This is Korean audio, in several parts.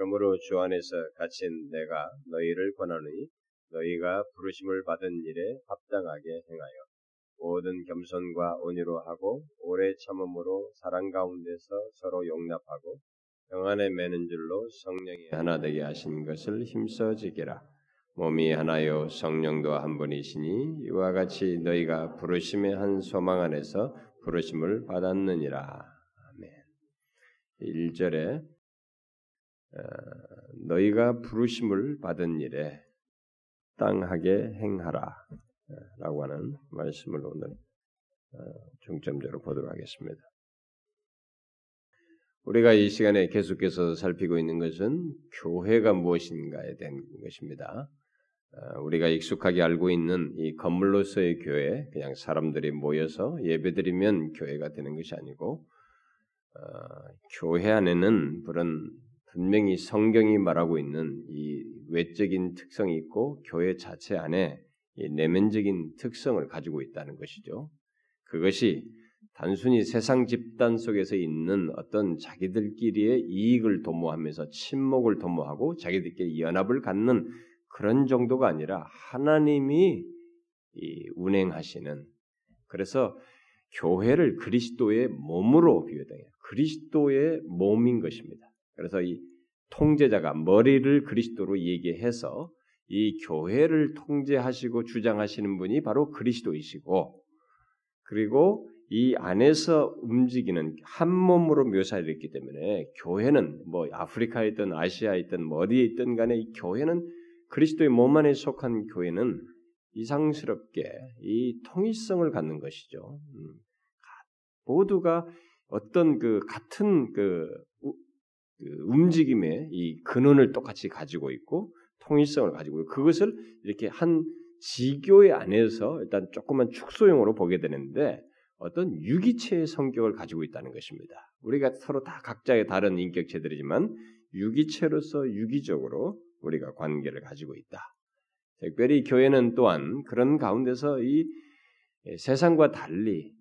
그러므로 주 안에서 갇힌 내가 너희를 권하노니 너희가 부르심을 받은 일에 합당하게 행하여 모든 겸손과 온유로 하고 오래 참음으로 사랑 가운데서 서로 용납하고 평안에 매는 줄로 성령이 하나 되게 하신 것을 힘써 지키라. 몸이 하나요 성령도 한 분이시니 이와 같이 너희가 부르심의 한 소망 안에서 부르심을 받았느니라. 아멘. 1절에 어, 너희가 부르심을 받은 일에 땅하게 행하라 어, 라고 하는 말씀을 오늘 어, 중점적으로 보도록 하겠습니다. 우리가 이 시간에 계속해서 살피고 있는 것은 교회가 무엇인가에 대한 것입니다. 우리가 익숙하게 알고 있는 이 건물로서의 교회, 그냥 사람들이 모여서 예배드리면 교회가 되는 것이 아니고, 어, 교회 안에는 그런 분명히 성경이 말하고 있는 이 외적인 특성이 있고 교회 자체 안에 내면적인 특성을 가지고 있다는 것이죠. 그것이 단순히 세상 집단 속에서 있는 어떤 자기들끼리의 이익을 도모하면서 친목을 도모하고 자기들끼리 연합을 갖는 그런 정도가 아니라 하나님이 운행하시는 그래서 교회를 그리스도의 몸으로 비유해요. 그리스도의 몸인 것입니다. 그래서 이 통제자가 머리를 그리스도로 얘기해서 이 교회를 통제하시고 주장하시는 분이 바로 그리스도이시고 그리고 이 안에서 움직이는 한 몸으로 묘사했기 때문에 교회는 뭐 아프리카에 있든 아시아에 있든 뭐 어디에 있든 간에 이 교회는 그리스도의 몸 안에 속한 교회는 이상스럽게 이 통일성을 갖는 것이죠. 음. 모두가 어떤 그 같은 그 그 움직임의 이 근원을 똑같이 가지고 있고 통일성을 가지고 있고 그것을 이렇게 한 지교의 안에서 일단 조그만 축소용으로 보게 되는데 어떤 유기체의 성격을 가지고 있다는 것입니다. 우리가 서로 다 각자의 다른 인격체들이지만 유기체로서 유기적으로 우리가 관계를 가지고 있다. 특별히 교회는 또한 그런 가운데서 이 세상과 달리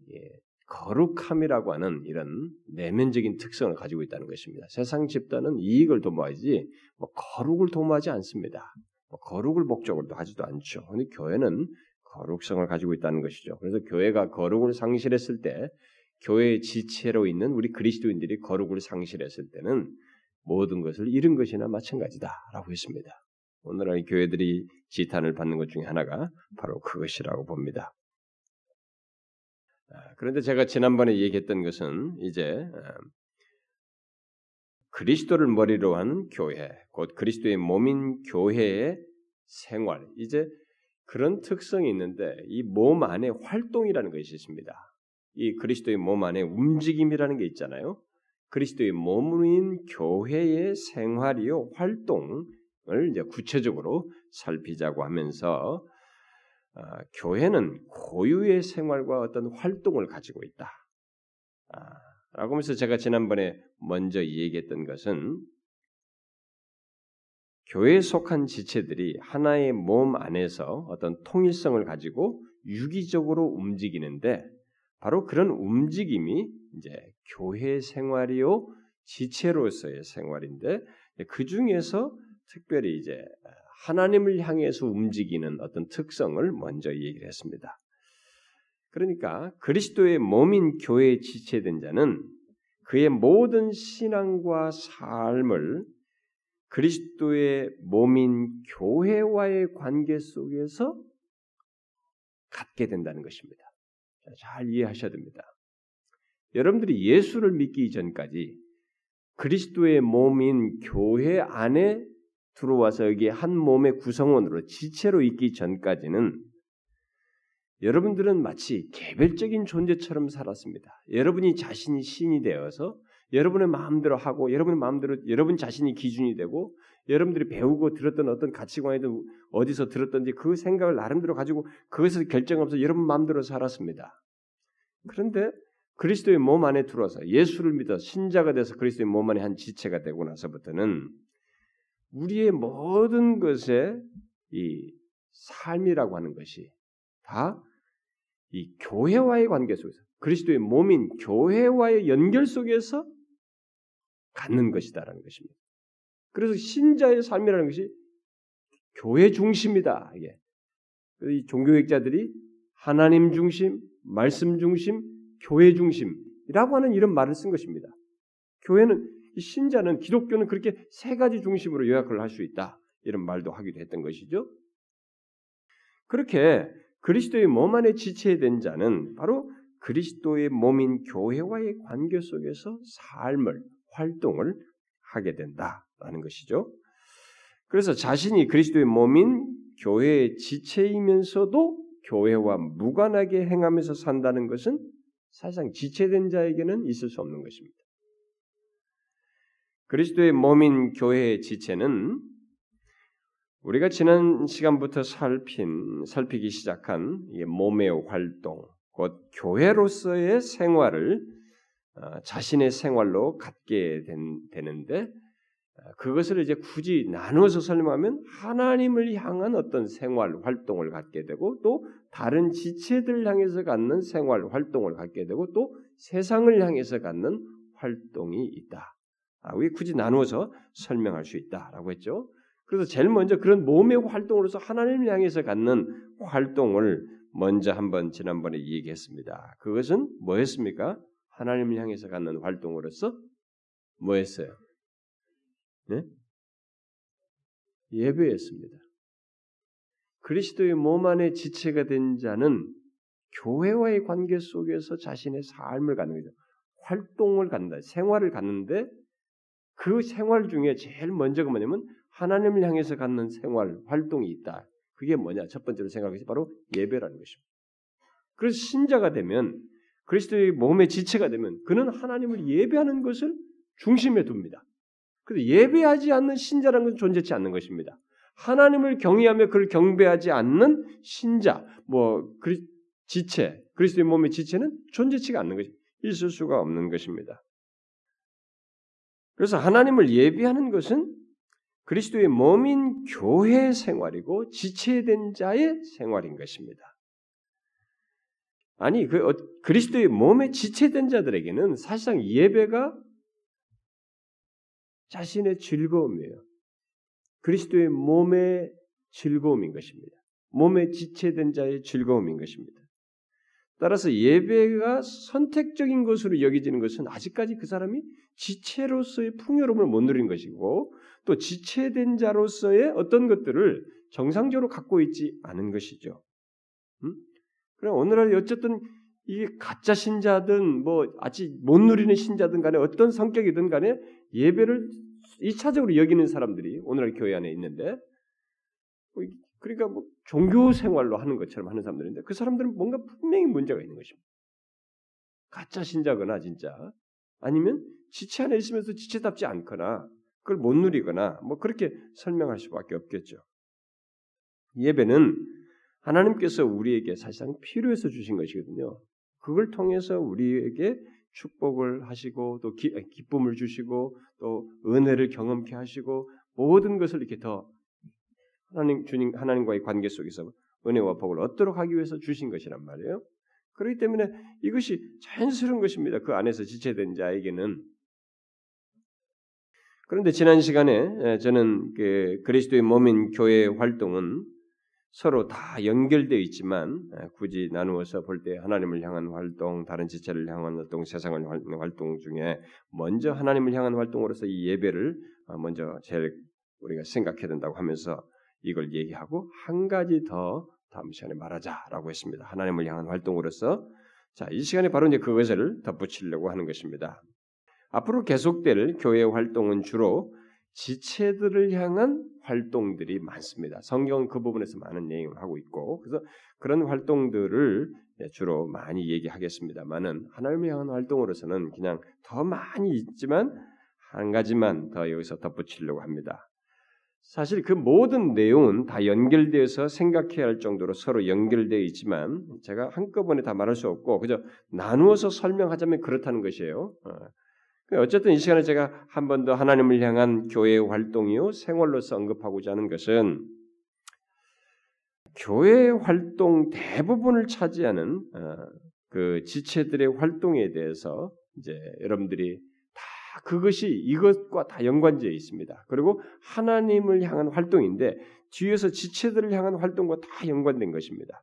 거룩함이라고 하는 이런 내면적인 특성을 가지고 있다는 것입니다. 세상 집단은 이익을 도모하지 뭐 거룩을 도모하지 않습니다. 뭐 거룩을 목적으로 하지도 않죠. 근데 교회는 거룩성을 가지고 있다는 것이죠. 그래서 교회가 거룩을 상실했을 때 교회의 지체로 있는 우리 그리스도인들이 거룩을 상실했을 때는 모든 것을 잃은 것이나 마찬가지다라고 했습니다. 오늘날 교회들이 지탄을 받는 것 중에 하나가 바로 그것이라고 봅니다. 아, 그런데 제가 지난번에 얘기했던 것은 이제 아, 그리스도를 머리로 한 교회, 곧 그리스도의 몸인 교회의 생활, 이제 그런 특성이 있는데 이 몸 안에 활동이라는 것이 있습니다. 이 그리스도의 몸 안에 움직임이라는 게 있잖아요. 그리스도의 몸인 교회의 생활이요 활동을 이제 구체적으로 살피자고 하면서 어, 교회는 고유의 생활과 어떤 활동을 가지고 있다. 아, 라고 하면서 제가 지난번에 먼저 얘기했던 것은 교회에 속한 지체들이 하나의 몸 안에서 어떤 통일성을 가지고 유기적으로 움직이는데 바로 그런 움직임이 이제 교회 생활이요 지체로서의 생활인데 그 중에서 특별히 이제 하나님을 향해서 움직이는 어떤 특성을 먼저 얘기를 했습니다. 그러니까 그리스도의 몸인 교회에 지체된 자는 그의 모든 신앙과 삶을 그리스도의 몸인 교회와의 관계 속에서 갖게 된다는 것입니다. 잘 이해하셔야 됩니다. 여러분들이 예수를 믿기 전까지 그리스도의 몸인 교회 안에 들어와서 여기 한 몸의 구성원으로 지체로 있기 전까지는 여러분들은 마치 개별적인 존재처럼 살았습니다. 여러분이 자신이 신이 되어서 여러분의 마음대로 하고 여러분의 마음대로 여러분 자신이 기준이 되고 여러분들이 배우고 들었던 어떤 가치관이든 어디서 들었던지 그 생각을 나름대로 가지고 그것을 결정하면서 여러분 마음대로 살았습니다. 그런데 그리스도의 몸 안에 들어와서 예수를 믿어 신자가 돼서 그리스도의 몸 안에 한 지체가 되고 나서부터는 우리의 모든 것에 이 삶이라고 하는 것이 다 이 교회와의 관계 속에서 그리스도의 몸인 교회와의 연결 속에서 갖는 것이다라는 것입니다. 그래서 신자의 삶이라는 것이 교회 중심이다. 이게 이 종교학자들이 하나님 중심, 말씀 중심, 교회 중심이라고 하는 이런 말을 쓴 것입니다. 교회는 신자는 기독교는 그렇게 세 가지 중심으로 요약을 할 수 있다. 이런 말도 하기도 했던 것이죠. 그렇게 그리스도의 몸 안에 지체된 자는 바로 그리스도의 몸인 교회와의 관계 속에서 삶을 활동을 하게 된다라는 것이죠. 그래서 자신이 그리스도의 몸인 교회의 지체이면서도 교회와 무관하게 행하면서 산다는 것은 사실상 지체된 자에게는 있을 수 없는 것입니다. 그리스도의 몸인 교회의 지체는 우리가 지난 시간부터 살핀 살피기 시작한 몸의 활동, 곧 교회로서의 생활을 어, 자신의 생활로 갖게 된, 되는데 어, 그것을 이제 굳이 나누어서 설명하면 하나님을 향한 어떤 생활 활동을 갖게 되고 또 다른 지체들 향해서 갖는 생활 활동을 갖게 되고 또 세상을 향해서 갖는 활동이 있다. 아, 우 굳이 나누어서 설명할 수 있다라고 했죠. 그래서 제일 먼저 그런 몸의 활동으로서 하나님을 향해서 갖는 활동을 먼저 한번 지난번에 얘기했습니다. 그것은 뭐였습니까? 하나님을 향해서 갖는 활동으로서 뭐였어요? 네? 예배였습니다. 그리스도의 몸 안에 지체가 된 자는 교회와의 관계 속에서 자신의 삶을 갖는 거죠. 활동을 갖는다. 생활을 갖는데 그 생활 중에 제일 먼저가 뭐냐면 하나님을 향해서 갖는 생활, 활동이 있다. 그게 뭐냐? 첫 번째로 생각하시 바로 예배라는 것입니다. 그래서 신자가 되면 그리스도의 몸의 지체가 되면 그는 하나님을 예배하는 것을 중심에 둡니다. 그래서 예배하지 않는 신자라는 것은 존재치 않는 것입니다. 하나님을 경외하며 그를 경배하지 않는 신자, 뭐 지체, 그리스도의 몸의 지체는 존재치가 않는 것이 있을 수가 없는 것입니다. 그래서 하나님을 예배하는 것은 그리스도의 몸인 교회 생활이고 지체된 자의 생활인 것입니다. 아니 그 어, 그리스도의 몸에 지체된 자들에게는 사실상 예배가 자신의 즐거움이에요. 그리스도의 몸의 즐거움인 것입니다. 몸에 지체된 자의 즐거움인 것입니다. 따라서 예배가 선택적인 것으로 여겨지는 것은 아직까지 그 사람이 지체로서의 풍요로움을 못 누린 것이고 또 지체된 자로서의 어떤 것들을 정상적으로 갖고 있지 않은 것이죠. 음? 그럼 오늘날 어쨌든 이게 가짜 신자든 뭐 아직 못 누리는 신자든 간에 어떤 성격이든 간에 예배를 이차적으로 여기는 사람들이 오늘날 교회 안에 있는데 뭐 그러니까 뭐 종교 생활로 하는 것처럼 하는 사람들인데 그 사람들은 뭔가 분명히 문제가 있는 것입니다. 가짜 신자거나 진짜 아니면 지체 안에 있으면서 지체답지 않거나 그걸 못 누리거나 뭐 그렇게 설명할 수밖에 없겠죠. 예배는 하나님께서 우리에게 사실상 필요해서 주신 것이거든요. 그걸 통해서 우리에게 축복을 하시고 또 기, 쁨을 주시고 또 은혜를 경험케 하시고 모든 것을 이렇게 더 하나님 주님 하나님과의 관계 속에서 은혜와 복을 얻도록 하기 위해서 주신 것이란 말이에요. 그렇기 때문에 이것이 자연스러운 것입니다. 그 안에서 지체된 자에게는 그런데 지난 시간에 저는 그 그리스도의 몸인 교회의 활동은 서로 다 연결되어 있지만 굳이 나누어서 볼 때 하나님을 향한 활동, 다른 지체를 향한 활동, 세상을 향한 활동 중에 먼저 하나님을 향한 활동으로서 이 예배를 어, 먼저 제일 우리가 생각해야 된다고 하면서 이걸 얘기하고 한 가지 더 다음 시간에 말하자라고 했습니다. 하나님을 향한 활동으로서 자, 이 시간에 바로 이제 그것을 덧붙이려고 하는 것입니다. 앞으로 계속될 교회 활동은 주로 지체들을 향한 활동들이 많습니다. 성경은 그 부분에서 많은 내용을 하고 있고 그래서 그런 활동들을 주로 많이 얘기하겠습니다만은 하나님을 향한 활동으로서는 그냥 더 많이 있지만 한 가지만 더 여기서 덧붙이려고 합니다. 사실 그 모든 내용은 다 연결되어서 생각해야 할 정도로 서로 연결되어 있지만 제가 한꺼번에 다 말할 수 없고 그저 나누어서 설명하자면 그렇다는 것이에요. 어. 어쨌든 이 시간에 제가 한 번 더 하나님을 향한 교회 활동이요 생활로서 언급하고자 하는 것은 교회 활동 대부분을 차지하는 어, 그 지체들의 활동에 대해서 이제 여러분들이 다 그것이 이것과 다 연관되어 있습니다. 그리고 하나님을 향한 활동인데 뒤에서 지체들을 향한 활동과 다 연관된 것입니다.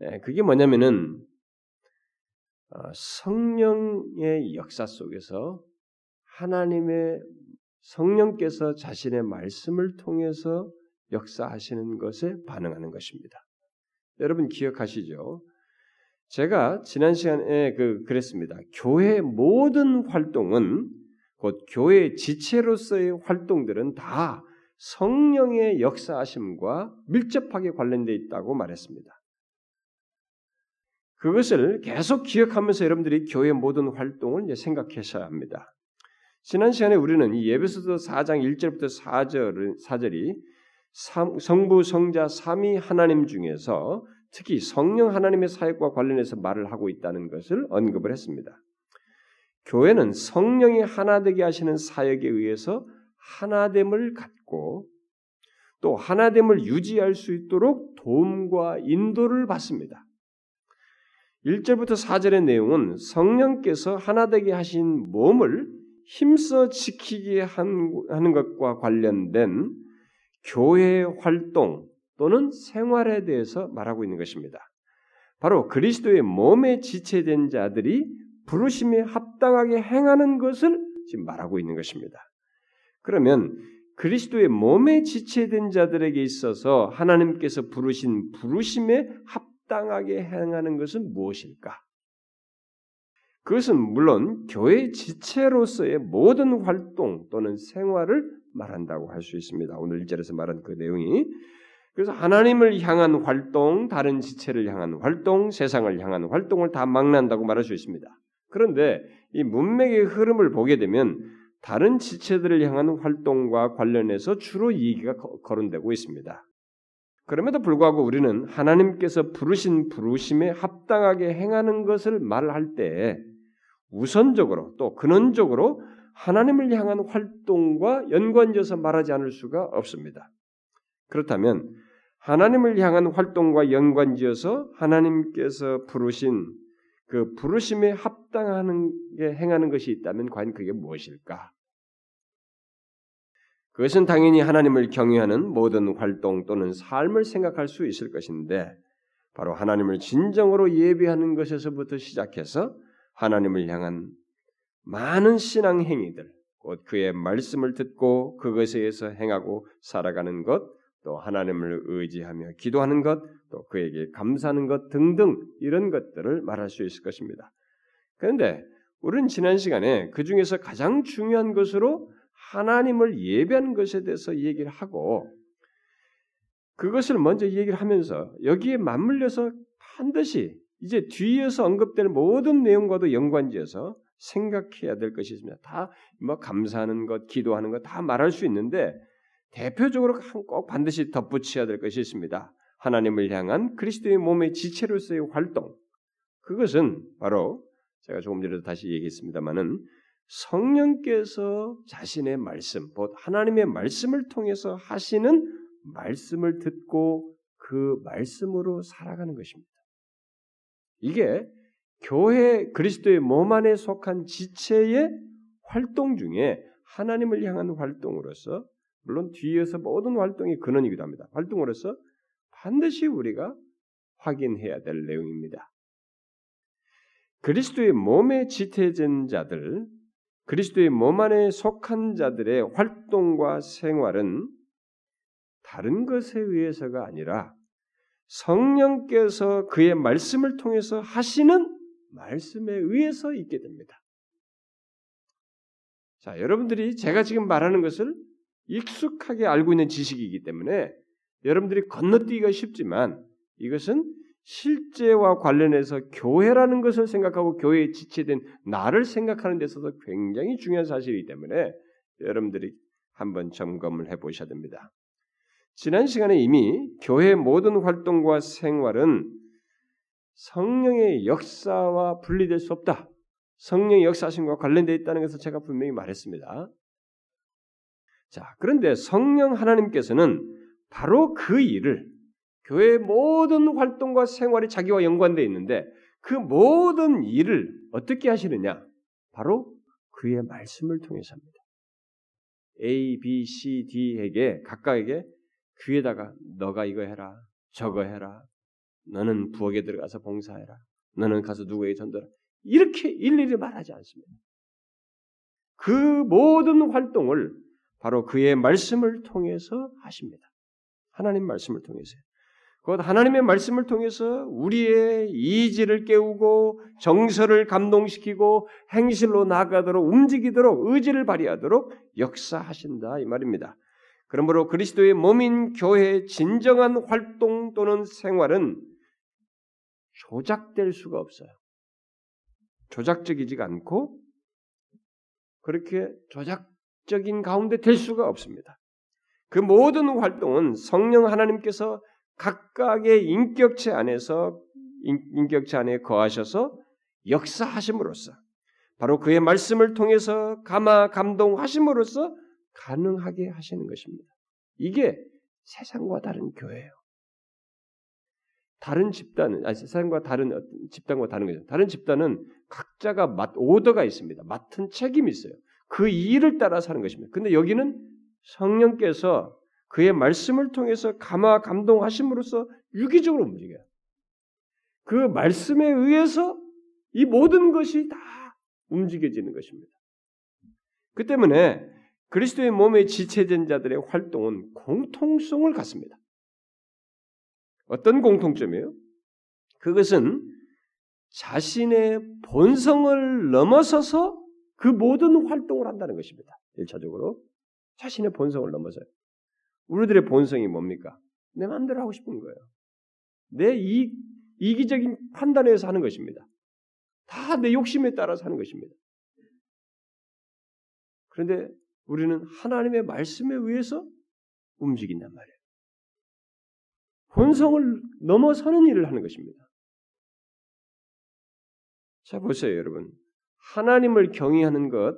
네, 그게 뭐냐면은 어, 성령의 역사 속에서 하나님의 성령께서 자신의 말씀을 통해서 역사하시는 것에 반응하는 것입니다. 여러분 기억하시죠? 제가 지난 시간에 그 그랬습니다. 교회 모든 활동은 곧 교회 지체로서의 활동들은 다 성령의 역사하심과 밀접하게 관련되어 있다고 말했습니다. 그것을 계속 기억하면서 여러분들이 교회 모든 활동을 이제 생각하셔야 합니다. 지난 시간에 우리는 이 예배소서 4장 1절부터 4절, 4절이 성부, 성자, 삼위 하나님 중에서 특히 성령 하나님의 사역과 관련해서 말을 하고 있다는 것을 언급을 했습니다. 교회는 성령이 하나 되게 하시는 사역에 의해서 하나됨을 갖고 또 하나됨을 유지할 수 있도록 도움과 인도를 받습니다. 1절부터 4절의 내용은 성령께서 하나 되게 하신 몸을 힘써 지키게 하는 것과 관련된 교회의 활동 또는 생활에 대해서 말하고 있는 것입니다. 바로 그리스도의 몸에 지체된 자들이 부르심에 합당하게 행하는 것을 지금 말하고 있는 것입니다. 그러면 그리스도의 몸에 지체된 자들에게 있어서 하나님께서 부르신 부르심에 합 당하게 행하는 것은 무엇일까? 그것은 물론 교회 지체로서의 모든 활동 또는 생활을 말한다고 할 수 있습니다. 오늘 1절에서 말한 그 내용이 그래서 하나님을 향한 활동, 다른 지체를 향한 활동, 세상을 향한 활동을 다 막는다고 말할 수 있습니다. 그런데 이 문맥의 흐름을 보게 되면 다른 지체들을 향한 활동과 관련해서 주로 얘기가 거론되고 있습니다. 그럼에도 불구하고 우리는 하나님께서 부르신 부르심에 합당하게 행하는 것을 말할 때 우선적으로 또 근원적으로 하나님을 향한 활동과 연관지어서 말하지 않을 수가 없습니다. 그렇다면 하나님을 향한 활동과 연관지어서 하나님께서 부르신 그 부르심에 합당하는 게 행하는 것이 있다면 과연 그게 무엇일까? 그것은 당연히 하나님을 경외하는 모든 활동 또는 삶을 생각할 수 있을 것인데 바로 하나님을 진정으로 예배하는 것에서부터 시작해서 하나님을 향한 많은 신앙 행위들, 곧 그의 말씀을 듣고 그것에 의해서 행하고 살아가는 것, 또 하나님을 의지하며 기도하는 것, 또 그에게 감사하는 것 등등 이런 것들을 말할 수 있을 것입니다. 그런데 우리는 지난 시간에 그 중에서 가장 중요한 것으로 하나님을 예배하는 것에 대해서 얘기를 하고 그것을 먼저 얘기를 하면서 여기에 맞물려서 반드시 이제 뒤에서 언급되는 모든 내용과도 연관지어서 생각해야 될 것이 있습니다. 다 뭐 감사하는 것, 기도하는 것 다 말할 수 있는데 대표적으로 꼭 반드시 덧붙여야 될 것이 있습니다. 하나님을 향한 그리스도의 몸의 지체로서의 활동. 그것은 바로 제가 조금 전에도 다시 얘기했습니다만은 성령께서 자신의 말씀, 곧 하나님의 말씀을 통해서 하시는 말씀을 듣고 그 말씀으로 살아가는 것입니다. 이게 교회 그리스도의 몸 안에 속한 지체의 활동 중에 하나님을 향한 활동으로서 물론 뒤에서 모든 활동이 근원이기도 합니다. 활동으로서 반드시 우리가 확인해야 될 내용입니다. 그리스도의 몸에 지태진 자들, 그리스도의 몸 안에 속한 자들의 활동과 생활은 다른 것에 의해서가 아니라 성령께서 그의 말씀을 통해서 하시는 말씀에 의해서 있게 됩니다. 자, 여러분들이 제가 지금 말하는 것을 익숙하게 알고 있는 지식이기 때문에 여러분들이 건너뛰기가 쉽지만 이것은 실제와 관련해서 교회라는 것을 생각하고 교회에 지체된 나를 생각하는 데 있어서 굉장히 중요한 사실이기 때문에 여러분들이 한번 점검을 해 보셔야 됩니다. 지난 시간에 이미 교회 모든 활동과 생활은 성령의 역사와 분리될 수 없다. 성령의 역사심과 관련되어 있다는 것을 제가 분명히 말했습니다. 자, 그런데 성령 하나님께서는 바로 그 일을 교회의 모든 활동과 생활이 자기와 연관되어 있는데 그 모든 일을 어떻게 하시느냐? 바로 그의 말씀을 통해서 합니다. A, B, C, D에게 각각에게 귀에다가 너가 이거 해라, 저거 해라, 너는 부엌에 들어가서 봉사해라, 너는 가서 누구에게 전달라 이렇게 일일이 말하지 않습니다. 그 모든 활동을 바로 그의 말씀을 통해서 하십니다. 하나님 말씀을 통해서요. 곧 하나님의 말씀을 통해서 우리의 이지를 깨우고 정서를 감동시키고 행실로 나가도록 움직이도록 의지를 발휘하도록 역사하신다 이 말입니다. 그러므로 그리스도의 몸인 교회의 진정한 활동 또는 생활은 조작될 수가 없어요. 조작적이지가 않고 그렇게 조작적인 가운데 될 수가 없습니다. 그 모든 활동은 성령 하나님께서 각각의 인격체 안에서 인격체 안에 거하셔서 역사하심으로써 바로 그의 말씀을 통해서 감화 감동하심으로써 가능하게 하시는 것입니다. 이게 세상과 다른 교회예요. 다른 집단은 아니 세상과 다른 집단과 다른 거죠. 다른 집단은 각자가 맡 오더가 있습니다. 맡은 책임이 있어요. 그 일을 따라 사는 것입니다. 근데 여기는 성령께서 그의 말씀을 통해서 감화 감동하심으로써 유기적으로 움직여요. 그 말씀에 의해서 이 모든 것이 다 움직여지는 것입니다. 그 때문에 그리스도의 몸에 지체된 자들의 활동은 공통성을 갖습니다. 어떤 공통점이에요? 그것은 자신의 본성을 넘어서서 그 모든 활동을 한다는 것입니다. 1차적으로. 자신의 본성을 넘어서요. 우리들의 본성이 뭡니까? 내 마음대로 하고 싶은 거예요. 내 이, 이기적인 판단에서 하는 것입니다. 다 내 욕심에 따라서 하는 것입니다. 그런데 우리는 하나님의 말씀에 의해서 움직인단 말이에요. 본성을 넘어서는 일을 하는 것입니다. 자, 보세요, 여러분. 하나님을 경외하는 것,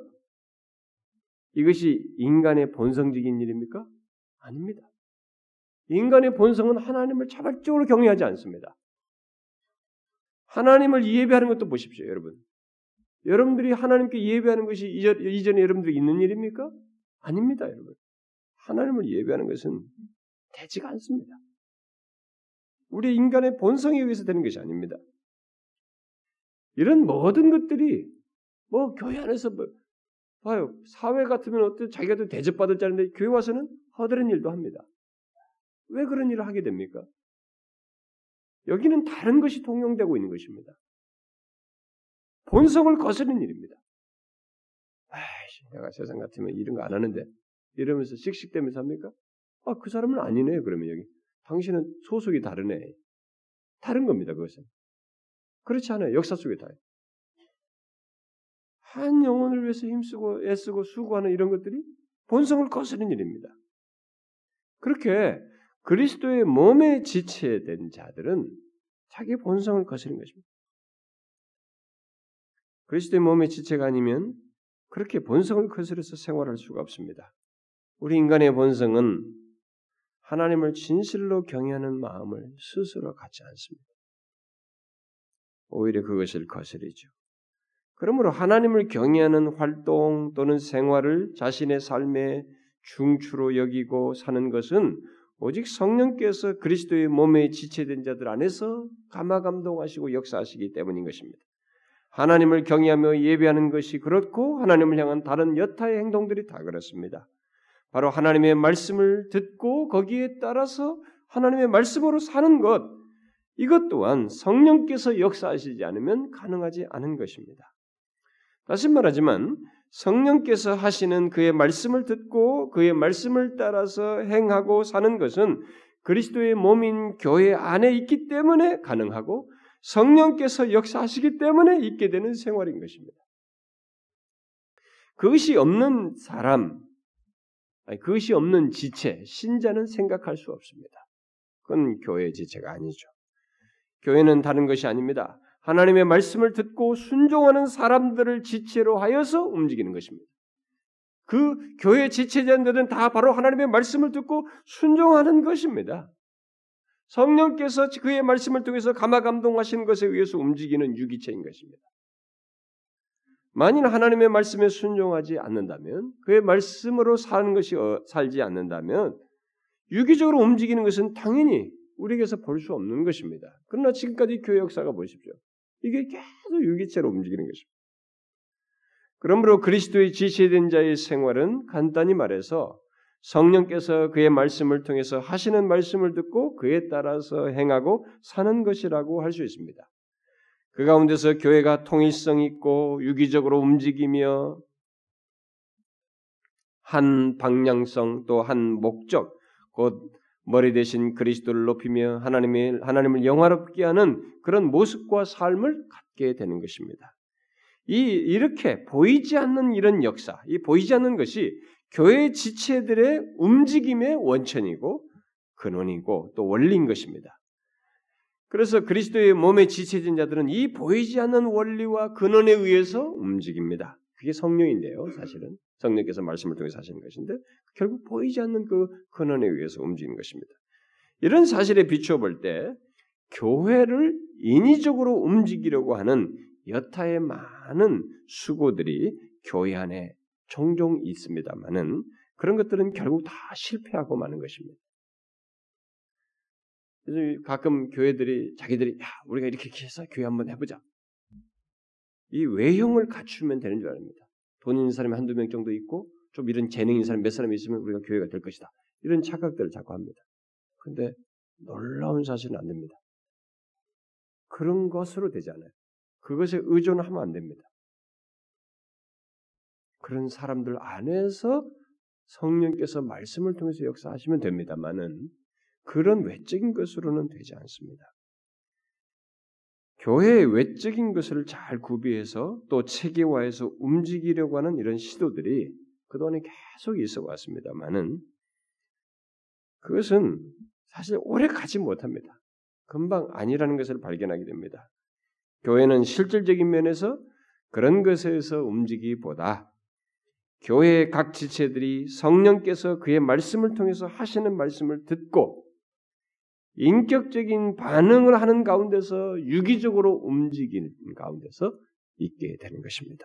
이것이 인간의 본성적인 일입니까? 아닙니다. 인간의 본성은 하나님을 자발적으로 경외하지 않습니다. 하나님을 예배하는 것도 보십시오, 여러분. 여러분들이 하나님께 예배하는 것이 이전에 여러분들이 있는 일입니까? 아닙니다, 여러분. 하나님을 예배하는 것은 되지가 않습니다. 우리 인간의 본성에 의해서 되는 것이 아닙니다. 이런 모든 것들이 뭐 교회 안에서 뭐 봐요 사회 같으면 어떤 자기가 또 대접받을 자인데 교회 와서는 허드렛 일도 합니다. 왜 그런 일을 하게 됩니까? 여기는 다른 것이 통용되고 있는 것입니다. 본성을 거스르는 일입니다. 아이씨, 내가 세상 같으면 이런 거 안 하는데 이러면서 씩씩대면서 합니까? 아, 그 사람은 아니네. 그러면 여기 당신은 소속이 다르네. 다른 겁니다. 그것은 그렇지 않아요. 역사 속에 다. 한 영혼을 위해서 힘쓰고 애쓰고 수고하는 이런 것들이 본성을 거스르는 일입니다. 그렇게 그리스도의 몸에 지체된 자들은 자기 본성을 거스르는 것입니다. 그리스도의 몸의 지체가 아니면 그렇게 본성을 거스려서 생활할 수가 없습니다. 우리 인간의 본성은 하나님을 진실로 경외하는 마음을 스스로 갖지 않습니다. 오히려 그것을 거스리죠. 그러므로 하나님을 경외하는 활동 또는 생활을 자신의 삶의 중추로 여기고 사는 것은 오직 성령께서 그리스도의 몸에 지체된 자들 안에서 감화 감동하시고 역사하시기 때문인 것입니다. 하나님을 경외하며 예배하는 것이 그렇고 하나님을 향한 다른 여타의 행동들이 다 그렇습니다. 바로 하나님의 말씀을 듣고 거기에 따라서 하나님의 말씀으로 사는 것 이것 또한 성령께서 역사하시지 않으면 가능하지 않은 것입니다. 다시 말하지만 성령께서 하시는 그의 말씀을 듣고 그의 말씀을 따라서 행하고 사는 것은 그리스도의 몸인 교회 안에 있기 때문에 가능하고 성령께서 역사하시기 때문에 있게 되는 생활인 것입니다. 그것이 없는 사람, 그것이 없는 지체, 신자는 생각할 수 없습니다. 그건 교회의 지체가 아니죠. 교회는 다른 것이 아닙니다. 하나님의 말씀을 듣고 순종하는 사람들을 지체로 하여서 움직이는 것입니다. 그 교회 지체자들은 다 바로 하나님의 말씀을 듣고 순종하는 것입니다. 성령께서 그의 말씀을 통해서 감화 감동하시는 것에 의해서 움직이는 유기체인 것입니다. 만일 하나님의 말씀에 순종하지 않는다면 그의 말씀으로 사는 것이 어, 살지 않는다면 유기적으로 움직이는 것은 당연히 우리에게서 볼 수 없는 것입니다. 그러나 지금까지 교회 역사가 보십시오. 이게 계속 유기체로 움직이는 것입니다. 그러므로 그리스도의 지시된 자의 생활은 간단히 말해서 성령께서 그의 말씀을 통해서 하시는 말씀을 듣고 그에 따라서 행하고 사는 것이라고 할 수 있습니다. 그 가운데서 교회가 통일성 있고 유기적으로 움직이며 한 방향성 또 한 목적 곧 머리 대신 그리스도를 높이며 하나님의 하나님을 영화롭게 하는 그런 모습과 삶을 갖게 되는 것입니다. 이 이렇게 보이지 않는 이런 역사, 이 보이지 않는 것이 교회 지체들의 움직임의 원천이고 근원이고 또 원리인 것입니다. 그래서 그리스도의 몸에 지체진 자들은 이 보이지 않는 원리와 근원에 의해서 움직입니다. 그게 성령인데요, 사실은 성령께서 말씀을 통해서 하시는 것인데 결국 보이지 않는 그 근원에 의해서 움직이는 것입니다. 이런 사실에 비추어 볼 때 교회를 인위적으로 움직이려고 하는 여타의 많은 수고들이 교회 안에 종종 있습니다만은 그런 것들은 결국 다 실패하고 마는 것입니다. 가끔 교회들이 자기들이 야 우리가 이렇게 해서 교회 한번 해보자. 이 외형을 갖추면 되는 줄 압니다. 돈 있는 사람이 한두 명 정도 있고 좀 이런 재능 있는 사람 몇 사람 있으면 우리가 교회가 될 것이다. 이런 착각들을 자꾸 합니다. 근데 놀라운 사실은 안 됩니다. 그런 것으로 되지 않아요. 그것에 의존하면 안 됩니다. 그런 사람들 안에서 성령께서 말씀을 통해서 역사하시면 됩니다만은 그런 외적인 것으로는 되지 않습니다. 교회의 외적인 것을 잘 구비해서 또 체계화해서 움직이려고 하는 이런 시도들이 그동안에 계속 있어 왔습니다만은 그것은 사실 오래 가지 못합니다. 금방 아니라는 것을 발견하게 됩니다. 교회는 실질적인 면에서 그런 것에서 움직이기보다 교회의 각 지체들이 성령께서 그의 말씀을 통해서 하시는 말씀을 듣고 인격적인 반응을 하는 가운데서 유기적으로 움직이는 가운데서 있게 되는 것입니다.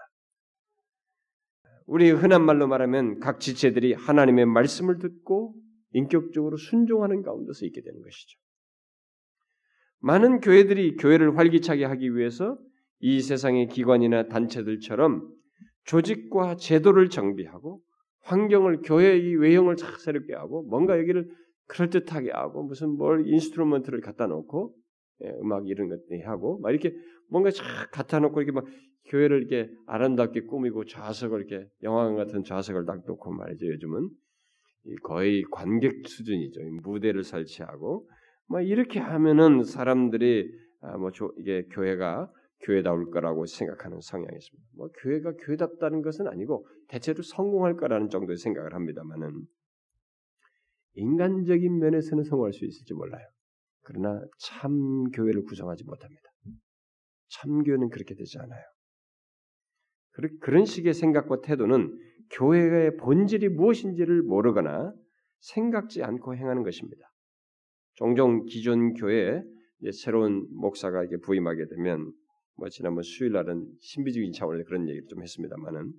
우리 흔한 말로 말하면 각 지체들이 하나님의 말씀을 듣고 인격적으로 순종하는 가운데서 있게 되는 것이죠. 많은 교회들이 교회를 활기차게 하기 위해서 이 세상의 기관이나 단체들처럼 조직과 제도를 정비하고 환경을 교회의 외형을 잘 새롭게 하고 뭔가 여기를 그럴듯하게 하고 무슨 뭘 instrument를 갖다 놓고 예, 음악 이런 것들 하고 막 이렇게 뭔가 쫙 갖다 놓고 이렇게 막 교회를 이렇게 아름답게 꾸미고 좌석을 이렇게 영화관 같은 좌석을 딱 놓고 말이죠. 요즘은 거의 관객 수준이죠. 무대를 설치하고 막 이렇게 하면은 사람들이 아, 뭐 이게 교회가 교회다울 거라고 생각하는 성향이 있습니다. 뭐 교회가 교회답다는 것은 아니고 대체로 성공할 거라는 정도의 생각을 합니다만은 인간적인 면에서는 성공할 수 있을지 몰라요. 그러나 참 교회를 구성하지 못합니다. 참 교회는 그렇게 되지 않아요. 그런 식의 생각과 태도는 교회의 본질이 무엇인지를 모르거나 생각지 않고 행하는 것입니다. 종종 기존 교회에 새로운 목사가 이렇게 부임하게 되면 뭐 지난번 수요일 날은 신비적인 차원에서 그런 얘기를 좀 했습니다만은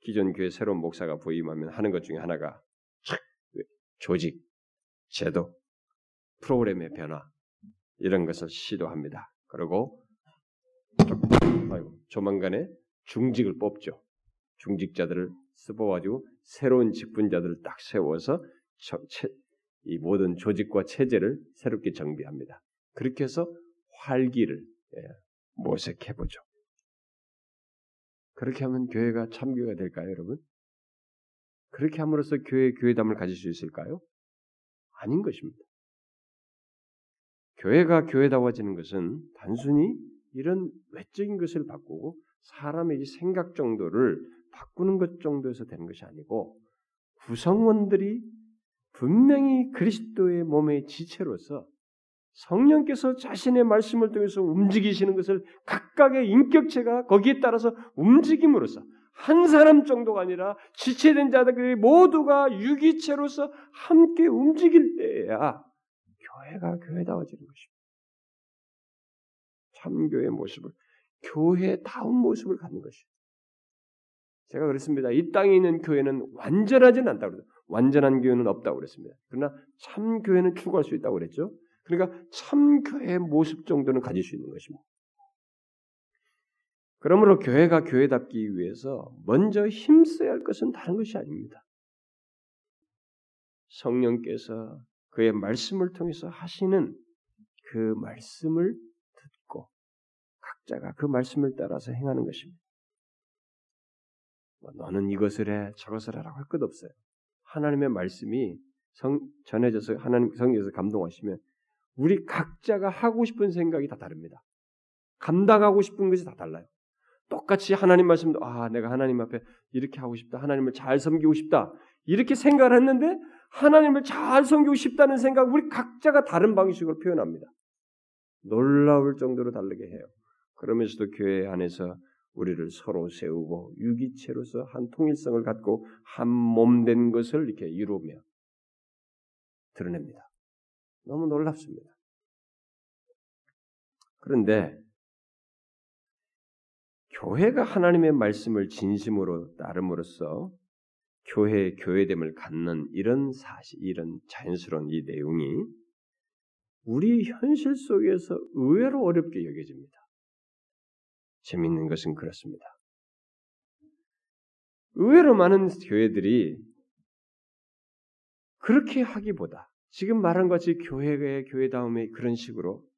기존 교회 새로운 목사가 부임하면 하는 것 중에 하나가 조직, 제도, 프로그램의 변화 이런 것을 시도합니다. 그리고 조만간에 중직을 뽑죠. 중직자들을 뽑아가지고 새로운 직분자들을 딱 세워서 이 모든 조직과 체제를 새롭게 정비합니다. 그렇게 해서 활기를 예, 모색해 보죠. 그렇게 하면 교회가 참교회가 될까요, 여러분? 그렇게 함으로써 교회 교회담을 가질 수 있을까요? 아닌 것입니다. 교회가 교회다워지는 것은 단순히 이런 외적인 것을 바꾸고 사람의 생각 정도를 바꾸는 것 정도에서 되는 것이 아니고 구성원들이 분명히 그리스도의 몸의 지체로서 성령께서 자신의 말씀을 통해서 움직이시는 것을 각각의 인격체가 거기에 따라서 움직임으로써 한 사람 정도가 아니라 지체된 자들이 모두가 유기체로서 함께 움직일 때에야 교회가 교회다워지는 것입니다. 참교의 모습을 교회다운 모습을 갖는 것이죠. 제가 그랬습니다. 이 땅에 있는 교회는 완전하지는 않다고 그랬어요. 완전한 교회는 없다고 그랬습니다. 그러나 참 교회는 추구할 수 있다고 그랬죠. 그러니까 참 교회의 모습 정도는 가질 수 있는 것입니다. 그러므로 교회가 교회답기 위해서 먼저 힘써야 할 것은 다른 것이 아닙니다. 성령께서 그의 말씀을 통해서 하시는 그 말씀을 듣고 각자가 그 말씀을 따라서 행하는 것입니다. 뭐 너는 이것을 해, 저것을 하라고 할 것 없어요. 하나님의 말씀이 성, 전해져서 하나님 성경에서 감동하시면 우리 각자가 하고 싶은 생각이 다 다릅니다. 감당하고 싶은 것이 다 달라요. 똑같이 하나님 말씀도 아 내가 하나님 앞에 이렇게 하고 싶다 하나님을 잘 섬기고 싶다 이렇게 생각을 했는데 하나님을 잘 섬기고 싶다는 생각 우리 각자가 다른 방식으로 표현합니다. 놀라울 정도로 다르게 해요. 그러면서도 교회 안에서 우리를 서로 세우고 유기체로서 한 통일성을 갖고 한 몸 된 것을 이렇게 이루며 드러냅니다. 너무 놀랍습니다. 그런데 교회가 하나님의 말씀을 진심으로 따름으로써 교회 교회됨을 갖는 이런 사실, 이런 자연스러운 이 내용이 우리 현실 속에서 의외로 어렵게 여겨집니다. 재밌는 것은 그렇습니다. 의외로 많은 교회들이 그렇게 하기보다 지금 말한 것이 교회의 교회다움에 그런 식으로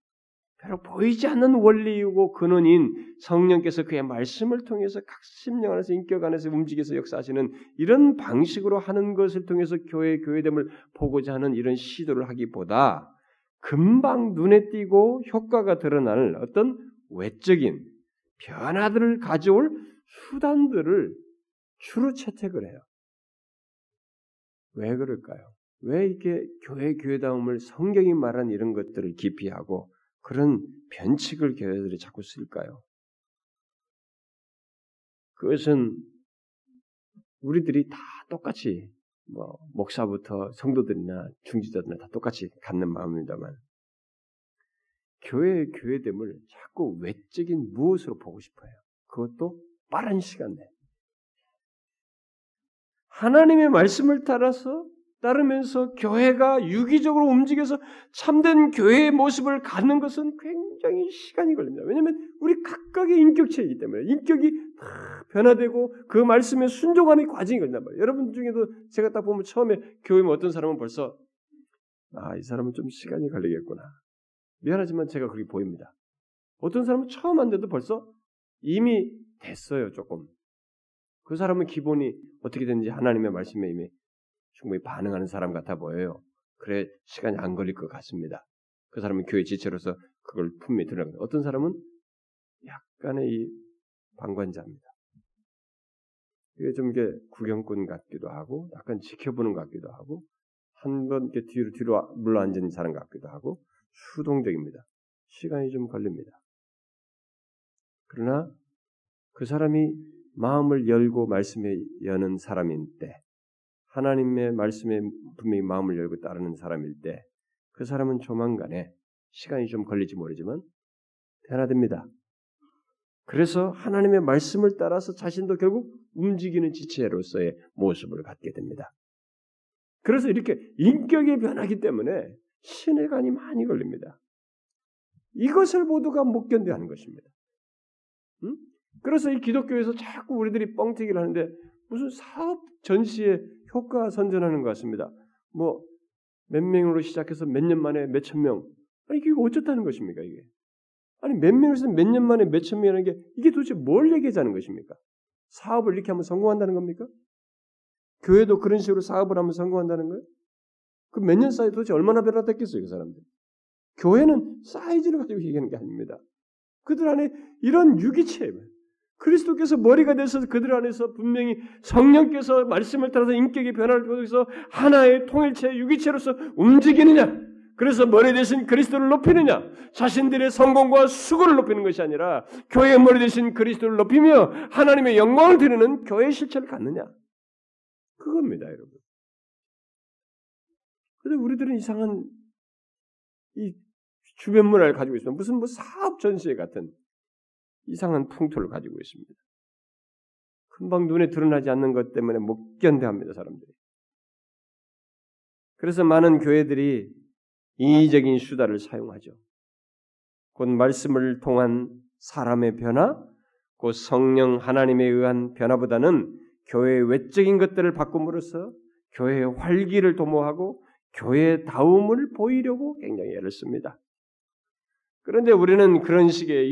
별로 보이지 않는 원리이고 근원인 성령께서 그의 말씀을 통해서 각 심령 안에서 인격 안에서 움직여서 역사하시는 이런 방식으로 하는 것을 통해서 교회 교회됨을 보고자 하는 이런 시도를 하기보다 금방 눈에 띄고 효과가 드러나는 어떤 외적인 변화들을 가져올 수단들을 주로 채택을 해요. 왜 그럴까요? 왜 이렇게 교회 교회다움을 성경이 말한 이런 것들을 기피하고 그런 변칙을 교회들이 자꾸 쓸까요? 그것은 우리들이 다 똑같이 뭐 목사부터 성도들이나 중지자들이나 다 똑같이 갖는 마음입니다만 교회의 교회됨을 자꾸 외적인 무엇으로 보고 싶어요. 그것도 빠른 시간 내에 하나님의 말씀을 따라서 따르면서 교회가 유기적으로 움직여서 참된 교회의 모습을 갖는 것은 굉장히 시간이 걸립니다. 왜냐하면 우리 각각의 인격체이기 때문에 인격이 다 변화되고 그 말씀에 순종하는 과정이 걸린단 말이에요. 여러분 중에도 제가 딱 보면 처음에 교회 어떤 사람은 벌써 아, 이 사람은 좀 시간이 걸리겠구나. 미안하지만 제가 그렇게 보입니다. 어떤 사람은 처음 한데도 벌써 이미 됐어요, 조금. 그 사람은 기본이 어떻게 되는지 하나님의 말씀에 이미 충분히 반응하는 사람 같아 보여요. 그래 시간이 안 걸릴 것 같습니다. 그 사람은 교회 지체로서 그걸 품에 들어갑니다. 어떤 사람은 약간의 이 방관자입니다. 이게 좀 이게 구경꾼 같기도 하고 약간 지켜보는 것 같기도 하고 한 번 이렇게 뒤로 뒤로 물러앉은 사람 같기도 하고 수동적입니다. 시간이 좀 걸립니다. 그러나 그 사람이 마음을 열고 말씀에 여는 사람인 때 하나님의 말씀에 분명히 마음을 열고 따르는 사람일 때 그 사람은 조만간에 시간이 좀 걸릴지 모르지만 변화됩니다. 그래서 하나님의 말씀을 따라서 자신도 결국 움직이는 지체로서의 모습을 갖게 됩니다. 그래서 이렇게 인격이 변하기 때문에 신뢰간이 많이 걸립니다. 이것을 모두가 못 견뎌하는 것입니다. 응? 그래서 이 기독교에서 자꾸 우리들이 뻥튀기를 하는데 무슨 사업 전시에 효과 선전하는 것 같습니다. 뭐 몇 명으로 시작해서 몇 년 만에 몇 천 명. 아니 이게 어쩌다는 것입니까 이게? 아니 몇 명에서 몇 년 만에 몇 천 명이라는 게 이게 도대체 뭘 얘기하자는 것입니까? 사업을 이렇게 하면 성공한다는 겁니까? 교회도 그런 식으로 사업을 하면 성공한다는 거예요? 그 몇 년 사이 도대체 얼마나 변화됐겠어요 그 사람들? 교회는 사이즈를 가지고 얘기하는 게 아닙니다. 그들 안에 이런 유기체, 그리스도께서 머리가 돼서 그들 안에서 분명히 성령께서 말씀을 따라서 인격의 변화를 통해서 하나의 통일체, 유기체로서 움직이느냐? 그래서 머리 대신 그리스도를 높이느냐? 자신들의 성공과 수고를 높이는 것이 아니라 교회의 머리 대신 그리스도를 높이며 하나님의 영광을 드리는 교회의 실체를 갖느냐? 그겁니다, 여러분. 근데 우리들은 이상한 이 주변 문화를 가지고 있습니다. 무슨 뭐 사업 전시회 같은 이상한 풍토를 가지고 있습니다. 금방 눈에 드러나지 않는 것 때문에 못 견뎌합니다 사람들이. 그래서 많은 교회들이 인위적인 수다를 사용하죠. 곧 말씀을 통한 사람의 변화, 곧 성령 하나님에 의한 변화보다는 교회의 외적인 것들을 바꿈으로써 교회의 활기를 도모하고 교회의 다움을 보이려고 굉장히 애를 씁니다. 그런데 우리는 그런 식의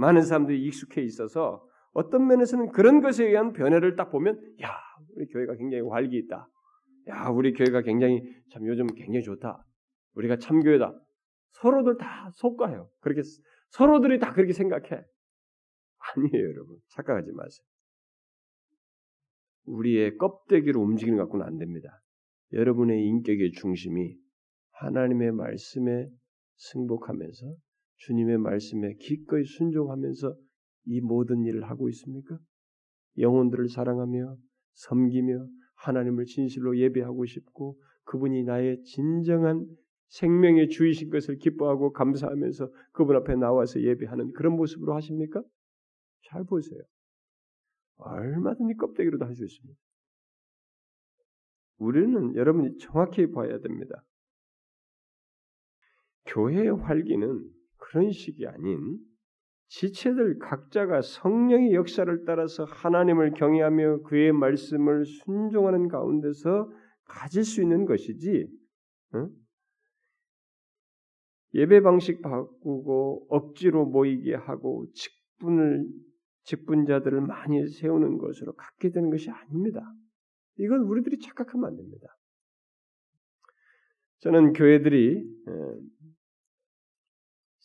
많은 사람들이 익숙해 있어서 어떤 면에서는 그런 것에 의한 변화를 딱 보면 야 우리 교회가 굉장히 활기 있다. 야 우리 교회가 굉장히 참 요즘 굉장히 좋다. 우리가 참교회다. 서로들 다 속가요. 그렇게 서로들이 다 그렇게 생각해. 아니에요, 여러분. 착각하지 마세요. 우리의 껍데기로 움직이는 것 갖고는 안 됩니다. 여러분의 인격의 중심이 하나님의 말씀에 승복하면서 주님의 말씀에 기꺼이 순종하면서 이 모든 일을 하고 있습니까? 영혼들을 사랑하며 섬기며 하나님을 진실로 예배하고 싶고 그분이 나의 진정한 생명의 주이신 것을 기뻐하고 감사하면서 그분 앞에 나와서 예배하는 그런 모습으로 하십니까? 잘 보세요. 얼마든지 껍데기로도 할 수 있습니다. 우리는 여러분이 정확히 봐야 됩니다. 교회의 활기는 그런 식이 아닌 지체들 각자가 성령의 역사를 따라서 하나님을 경외하며 그의 말씀을 순종하는 가운데서 가질 수 있는 것이지 응? 예배 방식 바꾸고 억지로 모이게 하고 직분을 직분자들을 많이 세우는 것으로 갖게 되는 것이 아닙니다. 이건 우리들이 착각하면 안 됩니다. 저는 교회들이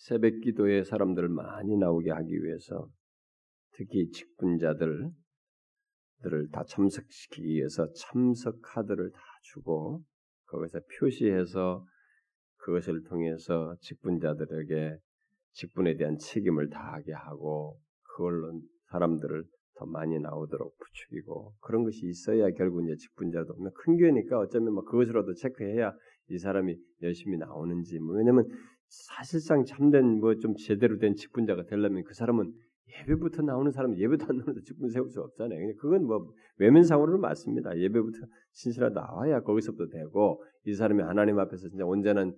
새벽 기도에 사람들을 많이 나오게 하기 위해서 특히 직분자들 들을 다 참석시키기 위해서 참석 카드를 다 주고 거기서 표시해서 그것을 통해서 직분자들에게 직분에 대한 책임을 다하게 하고 그걸로 사람들을 더 많이 나오도록 부추기고 그런 것이 있어야 결국 이제 직분자도 큰 교회니까 어쩌면 뭐 그것으로도 체크해야 이 사람이 열심히 나오는지 뭐 왜냐면 사실상 참된 뭐 좀 제대로 된 직분자가 되려면 그 사람은 예배부터 나오는 사람은 예배도 안 나오는데 직분 세울 수 없잖아요. 그건 뭐 외면상으로는 맞습니다. 예배부터 진실하 나와야 거기서부터 되고 이 사람이 하나님 앞에서 진짜 온전한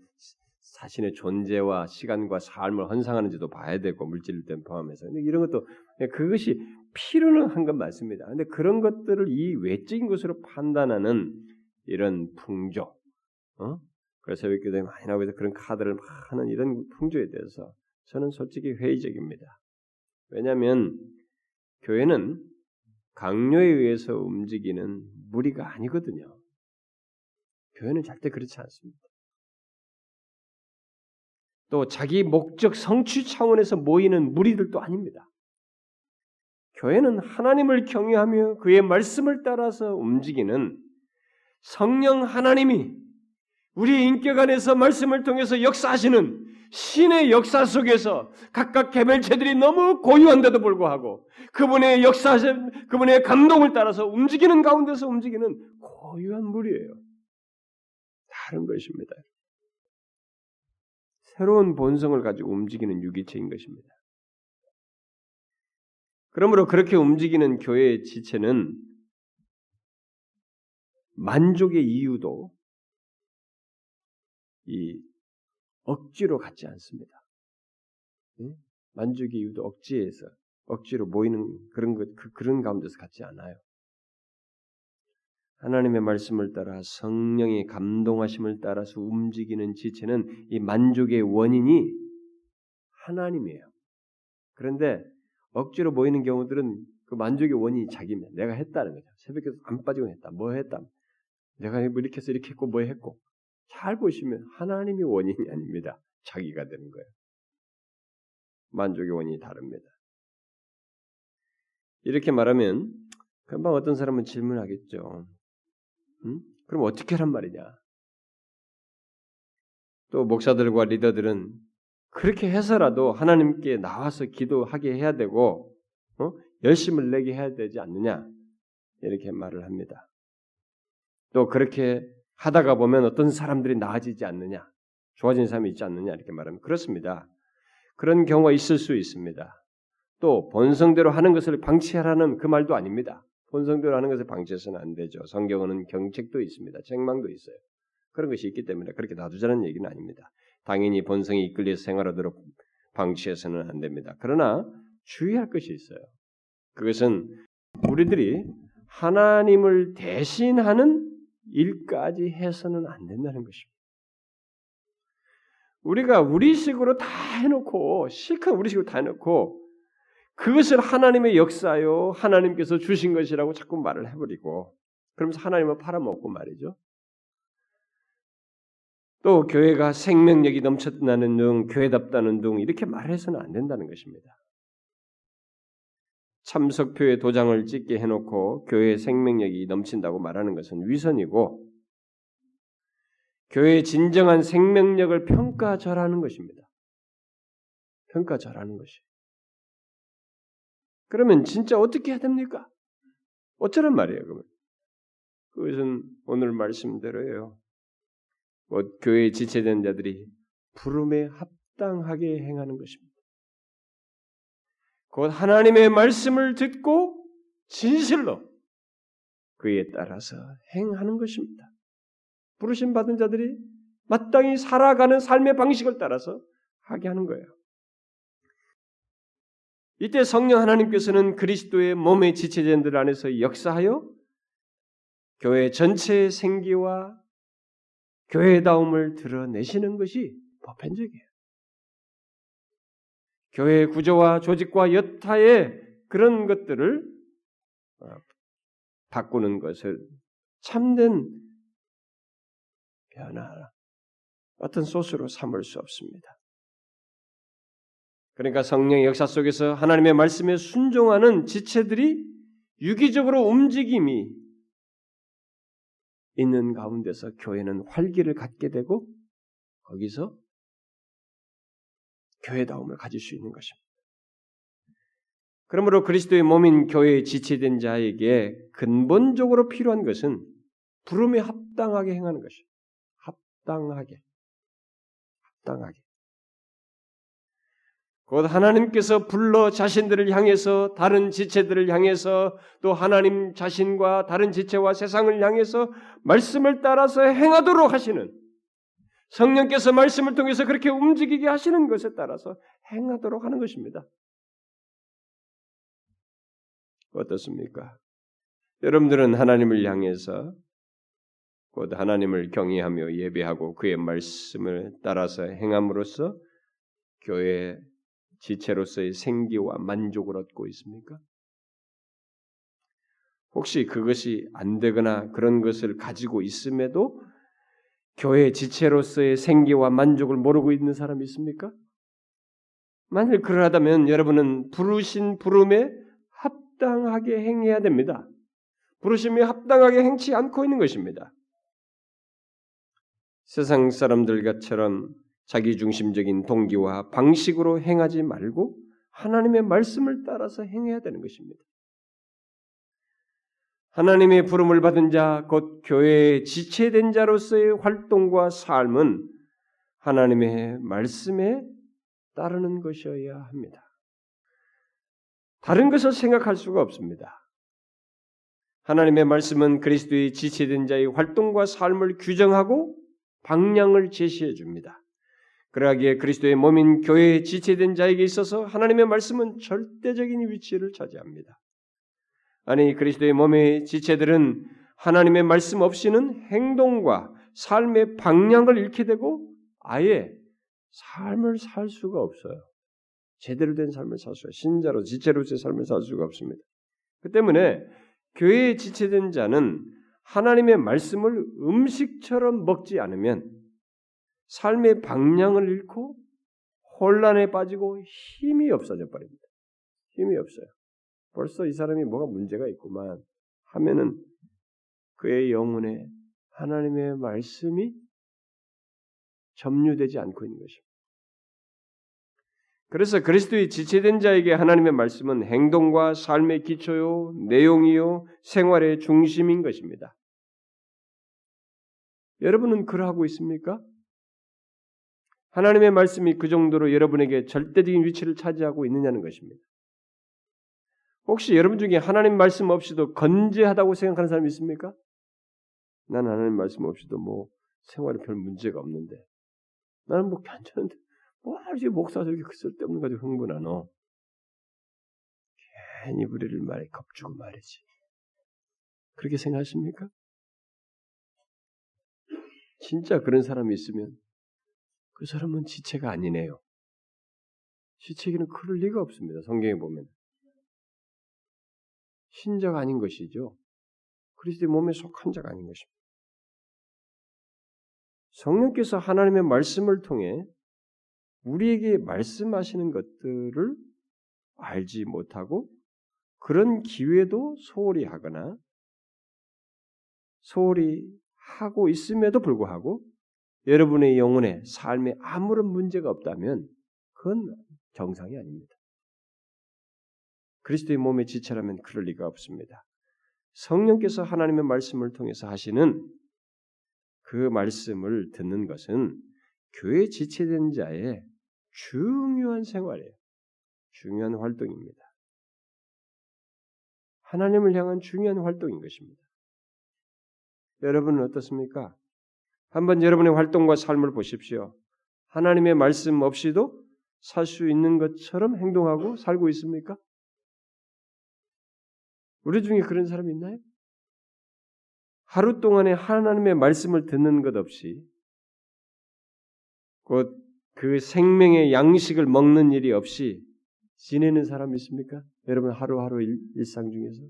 자신의 존재와 시간과 삶을 헌상하는지도 봐야 되고 물질된 포함해서 근데 이런 것도 그것이 필요는 한 건 맞습니다. 근데 그런 것들을 이 외적인 것으로 판단하는 이런 풍조, 어? 그래서 새벽기도에 많이 나오고 서 그런 카드를 막 하는 이런 풍조에 대해서 저는 솔직히 회의적입니다. 왜냐하면 교회는 강요에 의해서 움직이는 무리가 아니거든요. 교회는 절대 그렇지 않습니다. 또 자기 목적 성취 차원에서 모이는 무리들도 아닙니다. 교회는 하나님을 경외하며 그의 말씀을 따라서 움직이는 성령 하나님이 우리 인격 안에서 말씀을 통해서 역사하시는 신의 역사 속에서 각각 개별체들이 너무 고유한데도 불구하고 그분의 역사, 그분의 감동을 따라서 움직이는 가운데서 움직이는 고유한 무리예요. 다른 것입니다. 새로운 본성을 가지고 움직이는 유기체인 것입니다. 그러므로 그렇게 움직이는 교회의 지체는 만족의 이유도 이 억지로 갖지 않습니다. 만족의 이유도 억지에서 억지로 모이는 그런 것 그, 그런 가운데서 갖지 않아요. 하나님의 말씀을 따라 성령의 감동하심을 따라서 움직이는 지체는 이 만족의 원인이 하나님이에요. 그런데 억지로 모이는 경우들은 그 만족의 원인이 자기입니다. 내가 했다는 거죠. 새벽에 안 빠지고 했다. 뭐 했다. 내가 뭐 이렇게 해서 이렇게 했고 뭐 했고. 잘 보시면 하나님의 원인이 아닙니다. 자기가 되는 거예요. 만족의 원인이 다릅니다. 이렇게 말하면 금방 어떤 사람은 질문하겠죠. 음? 그럼 어떻게 하란 말이냐? 또 목사들과 리더들은 그렇게 해서라도 하나님께 나와서 기도하게 해야 되고 어? 열심을 내게 해야 되지 않느냐 이렇게 말을 합니다. 또 그렇게 하다가 보면 어떤 사람들이 나아지지 않느냐, 좋아진 사람이 있지 않느냐 이렇게 말하면 그렇습니다. 그런 경우가 있을 수 있습니다. 또 본성대로 하는 것을 방치하라는 그 말도 아닙니다. 본성대로 하는 것을 방치해서는 안 되죠. 성경은 경책도 있습니다. 책망도 있어요. 그런 것이 있기 때문에 그렇게 놔두자는 얘기는 아닙니다. 당연히 본성이 이끌려 생활하도록 방치해서는 안 됩니다. 그러나 주의할 것이 있어요. 그것은 우리들이 하나님을 대신하는 일까지 해서는 안 된다는 것입니다. 우리가 우리식으로 다 해놓고 실컷 우리식으로 다 해놓고 그것을 하나님의 역사요 하나님께서 주신 것이라고 자꾸 말을 해버리고 그러면서 하나님을 팔아먹고 말이죠. 또 교회가 생명력이 넘쳤다는 등 교회답다는 등 이렇게 말해서는 안 된다는 것입니다. 참석표에 도장을 찍게 해놓고 교회의 생명력이 넘친다고 말하는 것은 위선이고 교회의 진정한 생명력을 평가절하는 것입니다. 평가절하는 것이. 그러면 진짜 어떻게 해야 됩니까? 어쩌란 말이에요, 그러면? 그것은 오늘 말씀대로예요. 뭐 교회에 지체된 자들이 부름에 합당하게 행하는 것입니다. 곧 하나님의 말씀을 듣고 진실로 그에 따라서 행하는 것입니다. 부르심 받은 자들이 마땅히 살아가는 삶의 방식을 따라서 하게 하는 거예요. 이때 성령 하나님께서는 그리스도의 몸의 지체자들 안에서 역사하여 교회 전체의 생기와 교회다움을 드러내시는 것이 보편적이에요. 교회 구조와 조직과 여타의 그런 것들을 어, 바꾸는 것을 참된 변화, 어떤 소스로 삼을 수 없습니다. 그러니까 성령의 역사 속에서 하나님의 말씀에 순종하는 지체들이 유기적으로 움직임이 있는 가운데서 교회는 활기를 갖게 되고 거기서 교회다움을 가질 수 있는 것입니다. 그러므로 그리스도의 몸인 교회에 지체된 자에게 근본적으로 필요한 것은 부름에 합당하게 행하는 것이에요. 합당하게. 합당하게. 곧 하나님께서 불러 자신들을 향해서 다른 지체들을 향해서 또 하나님 자신과 다른 지체와 세상을 향해서 말씀을 따라서 행하도록 하시는 성령께서 말씀을 통해서 그렇게 움직이게 하시는 것에 따라서 행하도록 하는 것입니다. 어떻습니까? 여러분들은 하나님을 향해서 곧 하나님을 경외하며 예배하고 그의 말씀을 따라서 행함으로써 교회 지체로서의 생기와 만족을 얻고 있습니까? 혹시 그것이 안 되거나 그런 것을 가지고 있음에도 교회 지체로서의 생기와 만족을 모르고 있는 사람이 있습니까? 만일 그러하다면 여러분은 부르신 부름에 합당하게 행해야 됩니다. 부르심에 합당하게 행치 않고 있는 것입니다. 세상 사람들과처럼 자기 중심적인 동기와 방식으로 행하지 말고 하나님의 말씀을 따라서 행해야 되는 것입니다. 하나님의 부름을 받은 자, 곧 교회에 지체된 자로서의 활동과 삶은 하나님의 말씀에 따르는 것이어야 합니다. 다른 것을 생각할 수가 없습니다. 하나님의 말씀은 그리스도의 지체된 자의 활동과 삶을 규정하고 방향을 제시해 줍니다. 그러하기에 그리스도의 몸인 교회에 지체된 자에게 있어서 하나님의 말씀은 절대적인 위치를 차지합니다. 아니 그리스도의 몸의 지체들은 하나님의 말씀 없이는 행동과 삶의 방향을 잃게 되고 아예 삶을 살 수가 없어요. 제대로 된 삶을 살 수가 신자로 지체로서의 삶을 살 수가 없습니다. 그 때문에 교회에 지체된 자는 하나님의 말씀을 음식처럼 먹지 않으면 삶의 방향을 잃고 혼란에 빠지고 힘이 없어져 버립니다. 힘이 없어요. 벌써 이 사람이 뭐가 문제가 있구만 하면은 그의 영혼에 하나님의 말씀이 점유되지 않고 있는 것입니다. 그래서 그리스도의 지체된 자에게 하나님의 말씀은 행동과 삶의 기초요, 내용이요, 생활의 중심인 것입니다. 여러분은 그러하고 있습니까? 하나님의 말씀이 그 정도로 여러분에게 절대적인 위치를 차지하고 있느냐는 것입니다. 혹시 여러분 중에 하나님 말씀 없이도 건재하다고 생각하는 사람이 있습니까? 난 하나님 말씀 없이도 뭐 생활에 별 문제가 없는데 나는 뭐 괜찮은데 뭐 알지 목사 저렇게 그 쓸데없는 가지고 흥분하노. 괜히 우리를 말해 겁주고 말이지. 그렇게 생각하십니까? 진짜 그런 사람이 있으면 그 사람은 지체가 아니네요. 지체기는 그럴 리가 없습니다. 성경에 보면. 신자가 아닌 것이죠. 그리스도의 몸에 속한 자가 아닌 것입니다. 성령께서 하나님의 말씀을 통해 우리에게 말씀하시는 것들을 알지 못하고 그런 기회도 소홀히 하거나 소홀히 하고 있음에도 불구하고 여러분의 영혼에 삶에 아무런 문제가 없다면 그건 정상이 아닙니다. 그리스도의 몸의 지체라면 그럴 리가 없습니다. 성령께서 하나님의 말씀을 통해서 하시는 그 말씀을 듣는 것은 교회 지체된 자의 중요한 생활이에요. 중요한 활동입니다. 하나님을 향한 중요한 활동인 것입니다. 여러분은 어떻습니까? 한번 여러분의 활동과 삶을 보십시오. 하나님의 말씀 없이도 살 수 있는 것처럼 행동하고 살고 있습니까? 우리 중에 그런 사람이 있나요? 하루 동안에 하나님의 말씀을 듣는 것 없이 곧 그 생명의 양식을 먹는 일이 없이 지내는 사람 있습니까? 여러분 하루하루 일, 일상 중에서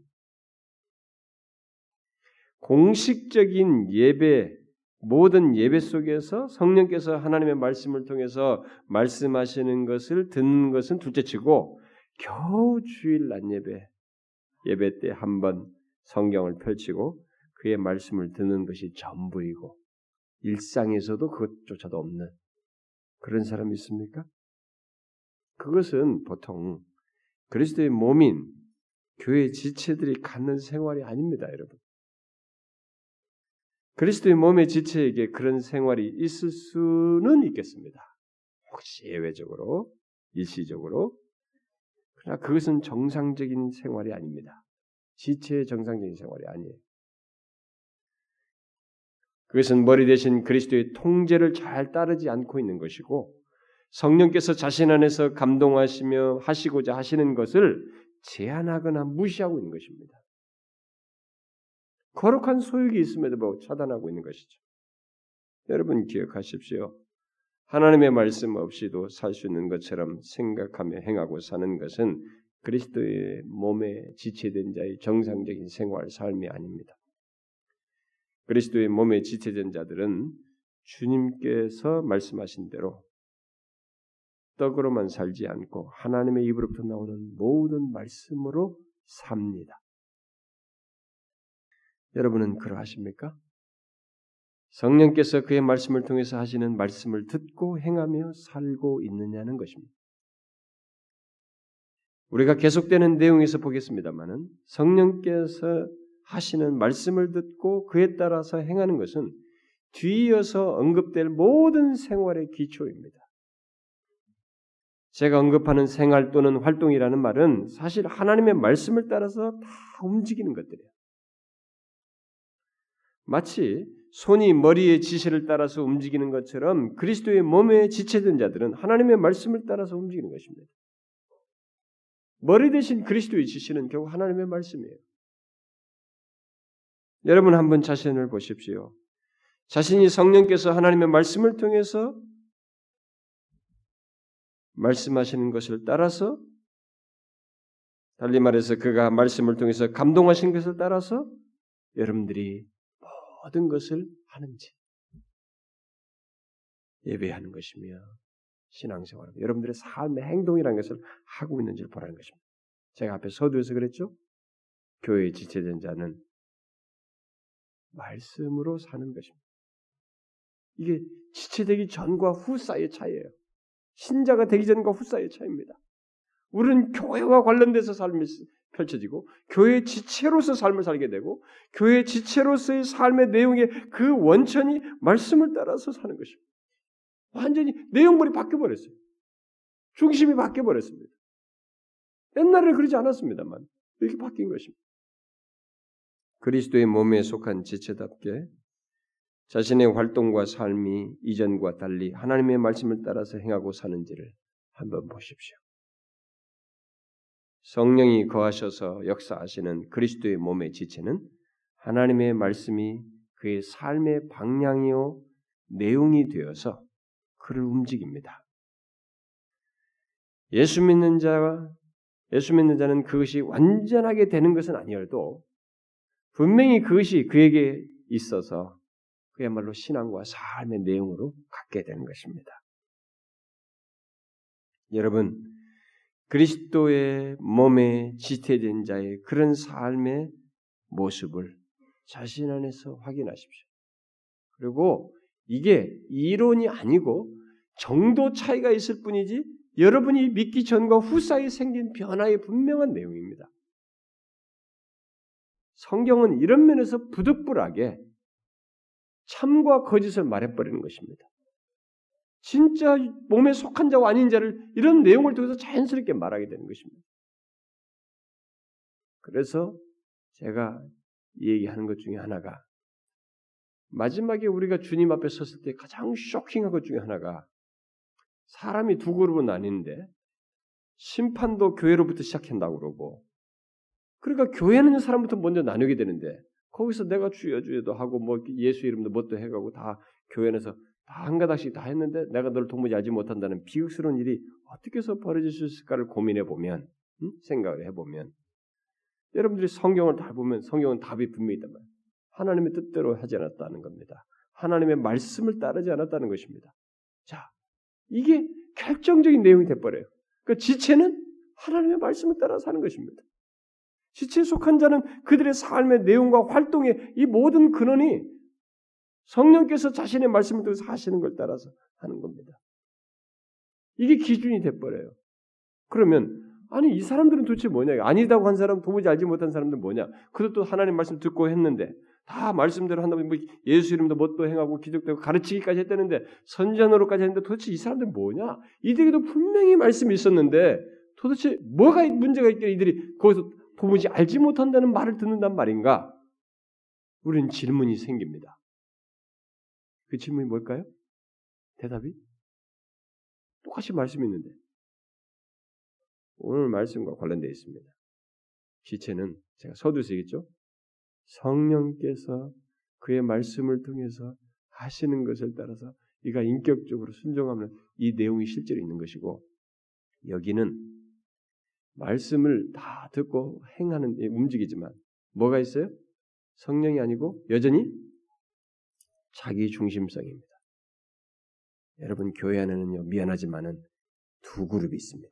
공식적인 예배 모든 예배 속에서 성령께서 하나님의 말씀을 통해서 말씀하시는 것을 듣는 것은 둘째치고 겨우 주일 낮 예배 예배 때 한 번 성경을 펼치고 그의 말씀을 듣는 것이 전부이고 일상에서도 그것조차도 없는 그런 사람이 있습니까? 그것은 보통 그리스도의 몸인 교회 지체들이 갖는 생활이 아닙니다, 여러분. 그리스도의 몸의 지체에게 그런 생활이 있을 수는 있겠습니다. 혹시 예외적으로, 일시적으로. 그러나 그것은 정상적인 생활이 아닙니다. 지체의 정상적인 생활이 아니에요. 그것은 머리 대신 그리스도의 통제를 잘 따르지 않고 있는 것이고 성령께서 자신 안에서 감동하시며 하시고자 하시는 것을 제한하거나 무시하고 있는 것입니다. 거룩한 소욕이 있음에도 차단하고 있는 것이죠. 여러분 기억하십시오. 하나님의 말씀 없이도 살 수 있는 것처럼 생각하며 행하고 사는 것은 그리스도의 몸에 지체된 자의 정상적인 생활 삶이 아닙니다. 그리스도의 몸에 지체된 자들은 주님께서 말씀하신 대로 떡으로만 살지 않고 하나님의 입으로부터 나오는 모든 말씀으로 삽니다. 여러분은 그러하십니까? 성령께서 그의 말씀을 통해서 하시는 말씀을 듣고 행하며 살고 있느냐는 것입니다. 우리가 계속되는 내용에서 보겠습니다만은 성령께서 하시는 말씀을 듣고 그에 따라서 행하는 것은 뒤이어서 언급될 모든 생활의 기초입니다. 제가 언급하는 생활 또는 활동이라는 말은 사실 하나님의 말씀을 따라서 다 움직이는 것들이에요. 마치 손이 머리의 지시를 따라서 움직이는 것처럼 그리스도의 몸에 지체된 자들은 하나님의 말씀을 따라서 움직이는 것입니다. 머리 대신 그리스도의 지시는 결국 하나님의 말씀이에요. 여러분 한번 자신을 보십시오. 자신이 성령께서 하나님의 말씀을 통해서 말씀하시는 것을 따라서 달리 말해서 그가 말씀을 통해서 감동하신 것을 따라서 여러분들이 모든 것을 하는지 예배하는 것이며 신앙생활, 여러분들의 삶의 행동이라는 것을 하고 있는지를 보라는 것입니다. 제가 앞에 서두에서 그랬죠. 교회에 지체된 자는 말씀으로 사는 것입니다. 이게 지체되기 전과 후 사이의 차이예요. 신자가 되기 전과 후 사이의 차이입니다. 우리는 교회와 관련돼서 삶이 펼쳐지고 교회 지체로서 삶을 살게 되고 교회 지체로서의 삶의 내용의 그 원천이 말씀을 따라서 사는 것입니다. 완전히 내용물이 바뀌어 버렸어요. 중심이 바뀌어 버렸습니다. 옛날에는 그러지 않았습니다만 이렇게 바뀐 것입니다. 그리스도의 몸에 속한 지체답게 자신의 활동과 삶이 이전과 달리 하나님의 말씀을 따라서 행하고 사는지를 한번 보십시오. 성령이 거하셔서 역사하시는 그리스도의 몸의 지체는 하나님의 말씀이 그의 삶의 방향이요 내용이 되어서 그를 움직입니다. 예수 믿는 자가 예수 믿는 자는 그것이 완전하게 되는 것은 아니어도 분명히 그것이 그에게 있어서 그야말로 신앙과 삶의 내용으로 갖게 되는 것입니다. 여러분, 그리스도의 몸에 지태된 자의 그런 삶의 모습을 자신 안에서 확인하십시오. 그리고 이게 이론이 아니고 정도 차이가 있을 뿐이지 여러분이 믿기 전과 후 사이에 생긴 변화의 분명한 내용입니다. 성경은 이런 면에서 부득불하게 참과 거짓을 말해버리는 것입니다. 진짜 몸에 속한 자와 아닌 자를 이런 내용을 통해서 자연스럽게 말하게 되는 것입니다. 그래서 제가 얘기하는 것 중에 하나가 마지막에 우리가 주님 앞에 섰을 때 가장 쇼킹한 것 중에 하나가 사람이 두 그룹은 나뉘는데 심판도 교회로부터 시작한다고 그러고 그러니까 교회는 사람부터 먼저 나누게 되는데 거기서 내가 주여 주여도 하고 뭐 예수 이름도 뭣도 해가고 다 교회 안에서 다 한 가닥씩 다 했는데 내가 너를 도무지 알지 못한다는 비극스러운 일이 어떻게 해서 벌어질 수 있을까를 고민해 보면 음? 생각을 해 보면 여러분들이 성경을 다 보면 성경은 답이 분명히 있단 말이에요. 하나님의 뜻대로 하지 않았다는 겁니다. 하나님의 말씀을 따르지 않았다는 것입니다. 자, 이게 결정적인 내용이 돼버려요. 그 지체는 하나님의 말씀을 따라 사는 것입니다. 지체에 속한 자는 그들의 삶의 내용과 활동의 이 모든 근원이 성령께서 자신의 말씀을 통해서 하시는 걸 따라서 하는 겁니다. 이게 기준이 돼버려요. 그러면 아니 이 사람들은 도대체 뭐냐? 아니다고 한 사람, 도무지 알지 못한 사람들 뭐냐? 그들도 하나님 말씀 듣고 했는데 다 말씀대로 한다면 뭐 예수 이름도 뭣도 행하고 기독되고 가르치기까지 했다는데 선전으로까지 했는데 도대체 이 사람들 뭐냐? 이들에게도 분명히 말씀이 있었는데 도대체 뭐가 문제가 있길래 이들이 거기서 도무지 알지 못한다는 말을 듣는단 말인가? 우리는 질문이 생깁니다. 그 질문이 뭘까요? 대답이? 똑같이 말씀이 있는데 오늘 말씀과 관련되어 있습니다. 지체는 제가 서두에서 얘기했죠. 성령께서 그의 말씀을 통해서 하시는 것을 따라서 이가 인격적으로 순종하면 이 내용이 실제로 있는 것이고 여기는 말씀을 다 듣고 행하는 움직이지만 뭐가 있어요? 성령이 아니고 여전히 자기 중심성입니다. 여러분 교회 안에는요 미안하지만은 두 그룹이 있습니다.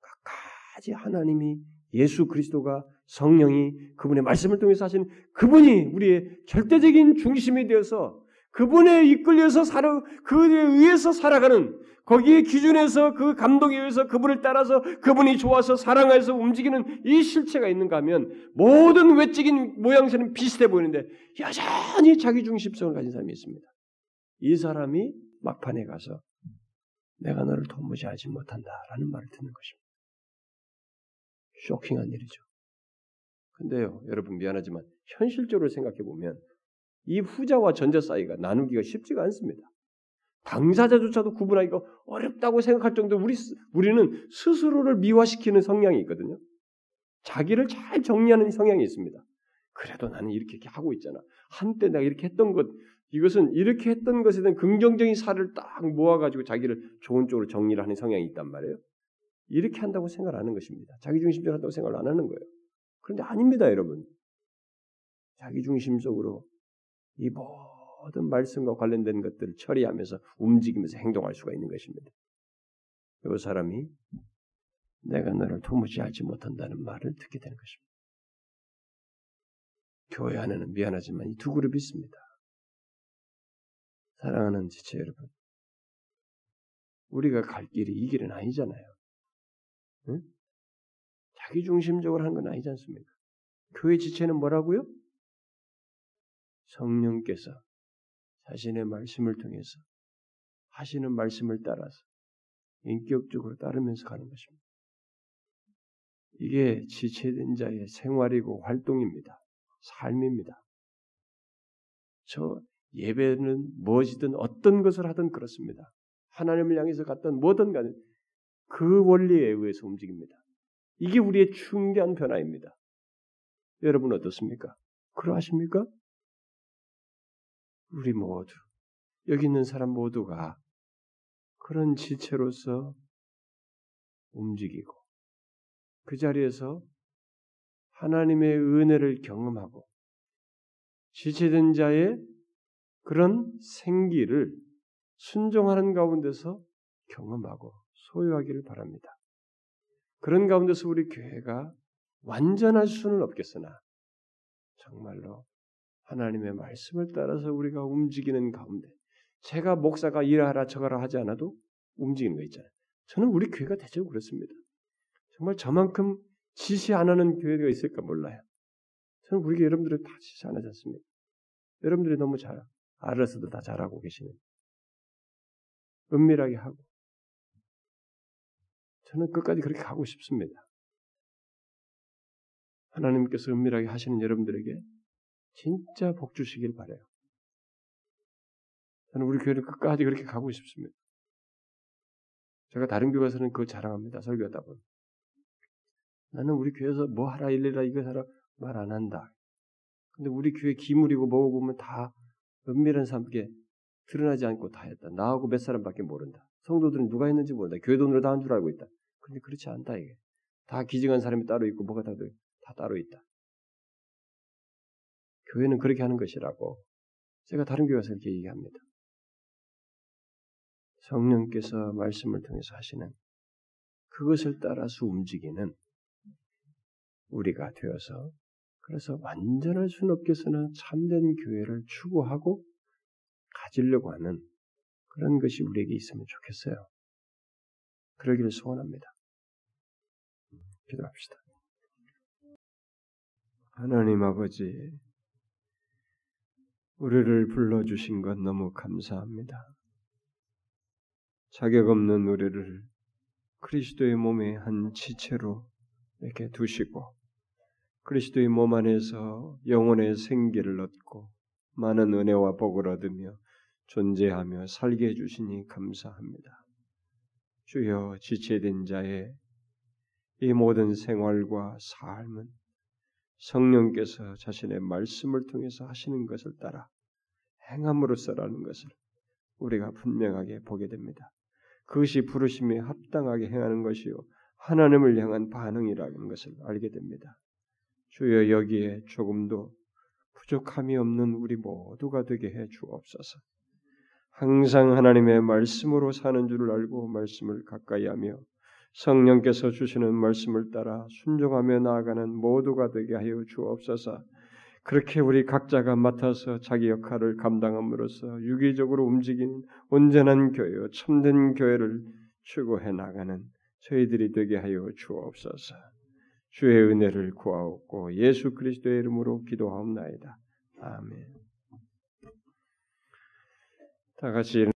각가지 하나님이 예수 그리스도가 성령이 그분의 말씀을 통해서 하신 그분이 우리의 절대적인 중심이 되어서 그분에 이끌려서 살아 그에 의해서 살아가는 거기에 기준에서 그 감동에 의해서 그분을 따라서 그분이 좋아서 사랑해서 움직이는 이 실체가 있는가 하면 모든 외적인 모양새는 비슷해 보이는데 여전히 자기 중심성을 가진 사람이 있습니다. 이 사람이 막판에 가서 내가 너를 도무지 알지 못한다라는 말을 듣는 것입니다. 쇼킹한 일이죠. 근데요, 여러분 미안하지만 현실적으로 생각해 보면 이 후자와 전자 사이가 나누기가 쉽지가 않습니다. 당사자조차도 구분하기가 어렵다고 생각할 정도로 우리, 우리는 스스로를 미화시키는 성향이 있거든요. 자기를 잘 정리하는 성향이 있습니다. 그래도 나는 이렇게, 이렇게 하고 있잖아. 한때 내가 이렇게 했던 것, 이것은 이렇게 했던 것에 대한 긍정적인 사를 딱 모아가지고 자기를 좋은 쪽으로 정리를 하는 성향이 있단 말이에요. 이렇게 한다고 생각을 하는 것입니다. 자기중심적으로 한다고 생각을 안 하는 거예요. 그런데 아닙니다, 여러분. 자기중심적으로 이 모든 말씀과 관련된 것들을 처리하면서 움직이면서 행동할 수가 있는 것입니다. 이 사람이 내가 너를 도무지 알지 못한다는 말을 듣게 되는 것입니다. 교회 안에는 미안하지만 이 두 그룹이 있습니다. 사랑하는 지체 여러분, 우리가 갈 길이 이 길은 아니잖아요. 응? 자기 중심적으로 하는 건 아니지 않습니까? 교회 지체는 뭐라고요? 성령께서 자신의 말씀을 통해서 하시는 말씀을 따라서 인격적으로 따르면서 가는 것입니다. 이게 지체된 자의 생활이고 활동입니다. 삶입니다. 저 예배는 무엇이든 어떤 것을 하든 그렇습니다. 하나님을 향해서 갔던 뭐든 간에 그 원리에 의해서 움직입니다. 이게 우리의 중대한 변화입니다. 여러분 어떻습니까? 그러하십니까? 우리 모두 여기 있는 사람 모두가 그런 지체로서 움직이고 그 자리에서 하나님의 은혜를 경험하고 지체된 자의 그런 생기를 순종하는 가운데서 경험하고 소유하기를 바랍니다. 그런 가운데서 우리 교회가 완전할 수는 없겠으나 정말로 하나님의 말씀을 따라서 우리가 움직이는 가운데 제가 목사가 일하라 저가라 하지 않아도 움직이는 거 있잖아요. 저는 우리 교회가 대체로 그렇습니다. 정말 저만큼 지시 안 하는 교회가 있을까 몰라요. 저는 우리 여러분들이 다 지시 안 하지 않습니까? 여러분들이 너무 잘 알아서도 다 잘하고 계시는 은밀하게 하고 저는 끝까지 그렇게 가고 싶습니다. 하나님께서 은밀하게 하시는 여러분들에게 진짜 복 주시길 바래요. 저는 우리 교회를 끝까지 그렇게 가고 싶습니다. 제가 다른 교회에서는 그거 자랑합니다. 설교하다 보면. 나는 우리 교회에서 뭐 하라 일리라 이거 하라 말 안 한다. 근데 우리 교회 기물이고 뭐고 보면 다 은밀한 사람께 드러나지 않고 다 했다. 나하고 몇 사람밖에 모른다. 성도들은 누가 했는지 모른다. 교회 돈으로 다 한 줄 알고 있다. 근데 그렇지 않다 이게. 다 기증한 사람이 따로 있고 뭐가 다, 다 따로 있다. 교회는 그렇게 하는 것이라고 제가 다른 교회에서 이렇게 얘기합니다. 성령께서 말씀을 통해서 하시는 그것을 따라서 움직이는 우리가 되어서 그래서 수는 없겠으나 참된 교회를 추구하고 가지려고 하는 그런 것이 우리에게 있으면 좋겠어요. 그러기를 소원합니다. 기도합시다. 하나님 아버지, 우리를 불러주신 것 너무 감사합니다. 자격 없는 우리를 그리스도의 몸의 한 지체로 이렇게 두시고 그리스도의 몸 안에서 영혼의 생기를 얻고 많은 은혜와 복을 얻으며 존재하며 살게 해주시니 감사합니다. 주여 지체된 자의 이 모든 생활과 삶은 성령께서 자신의 말씀을 통해서 하시는 것을 따라 행함으로써라는 것을 우리가 분명하게 보게 됩니다. 그것이 부르심에 합당하게 행하는 것이요 하나님을 향한 반응이라는 것을 알게 됩니다. 주여 여기에 조금도 부족함이 없는 우리 모두가 되게 해 주옵소서. 항상 하나님의 말씀으로 사는 줄을 알고 말씀을 가까이하며 성령께서 주시는 말씀을 따라 순종하며 나아가는 모두가 되게 하여 주옵소서. 그렇게 우리 각자가 맡아서 자기 역할을 감당함으로써 유기적으로 움직이는 온전한 교회요 참된 교회를 추구해 나가는 저희들이 되게 하여 주옵소서. 주의 은혜를 구하옵고 예수 그리스도의 이름으로 기도하옵나이다. 아멘. 다 같이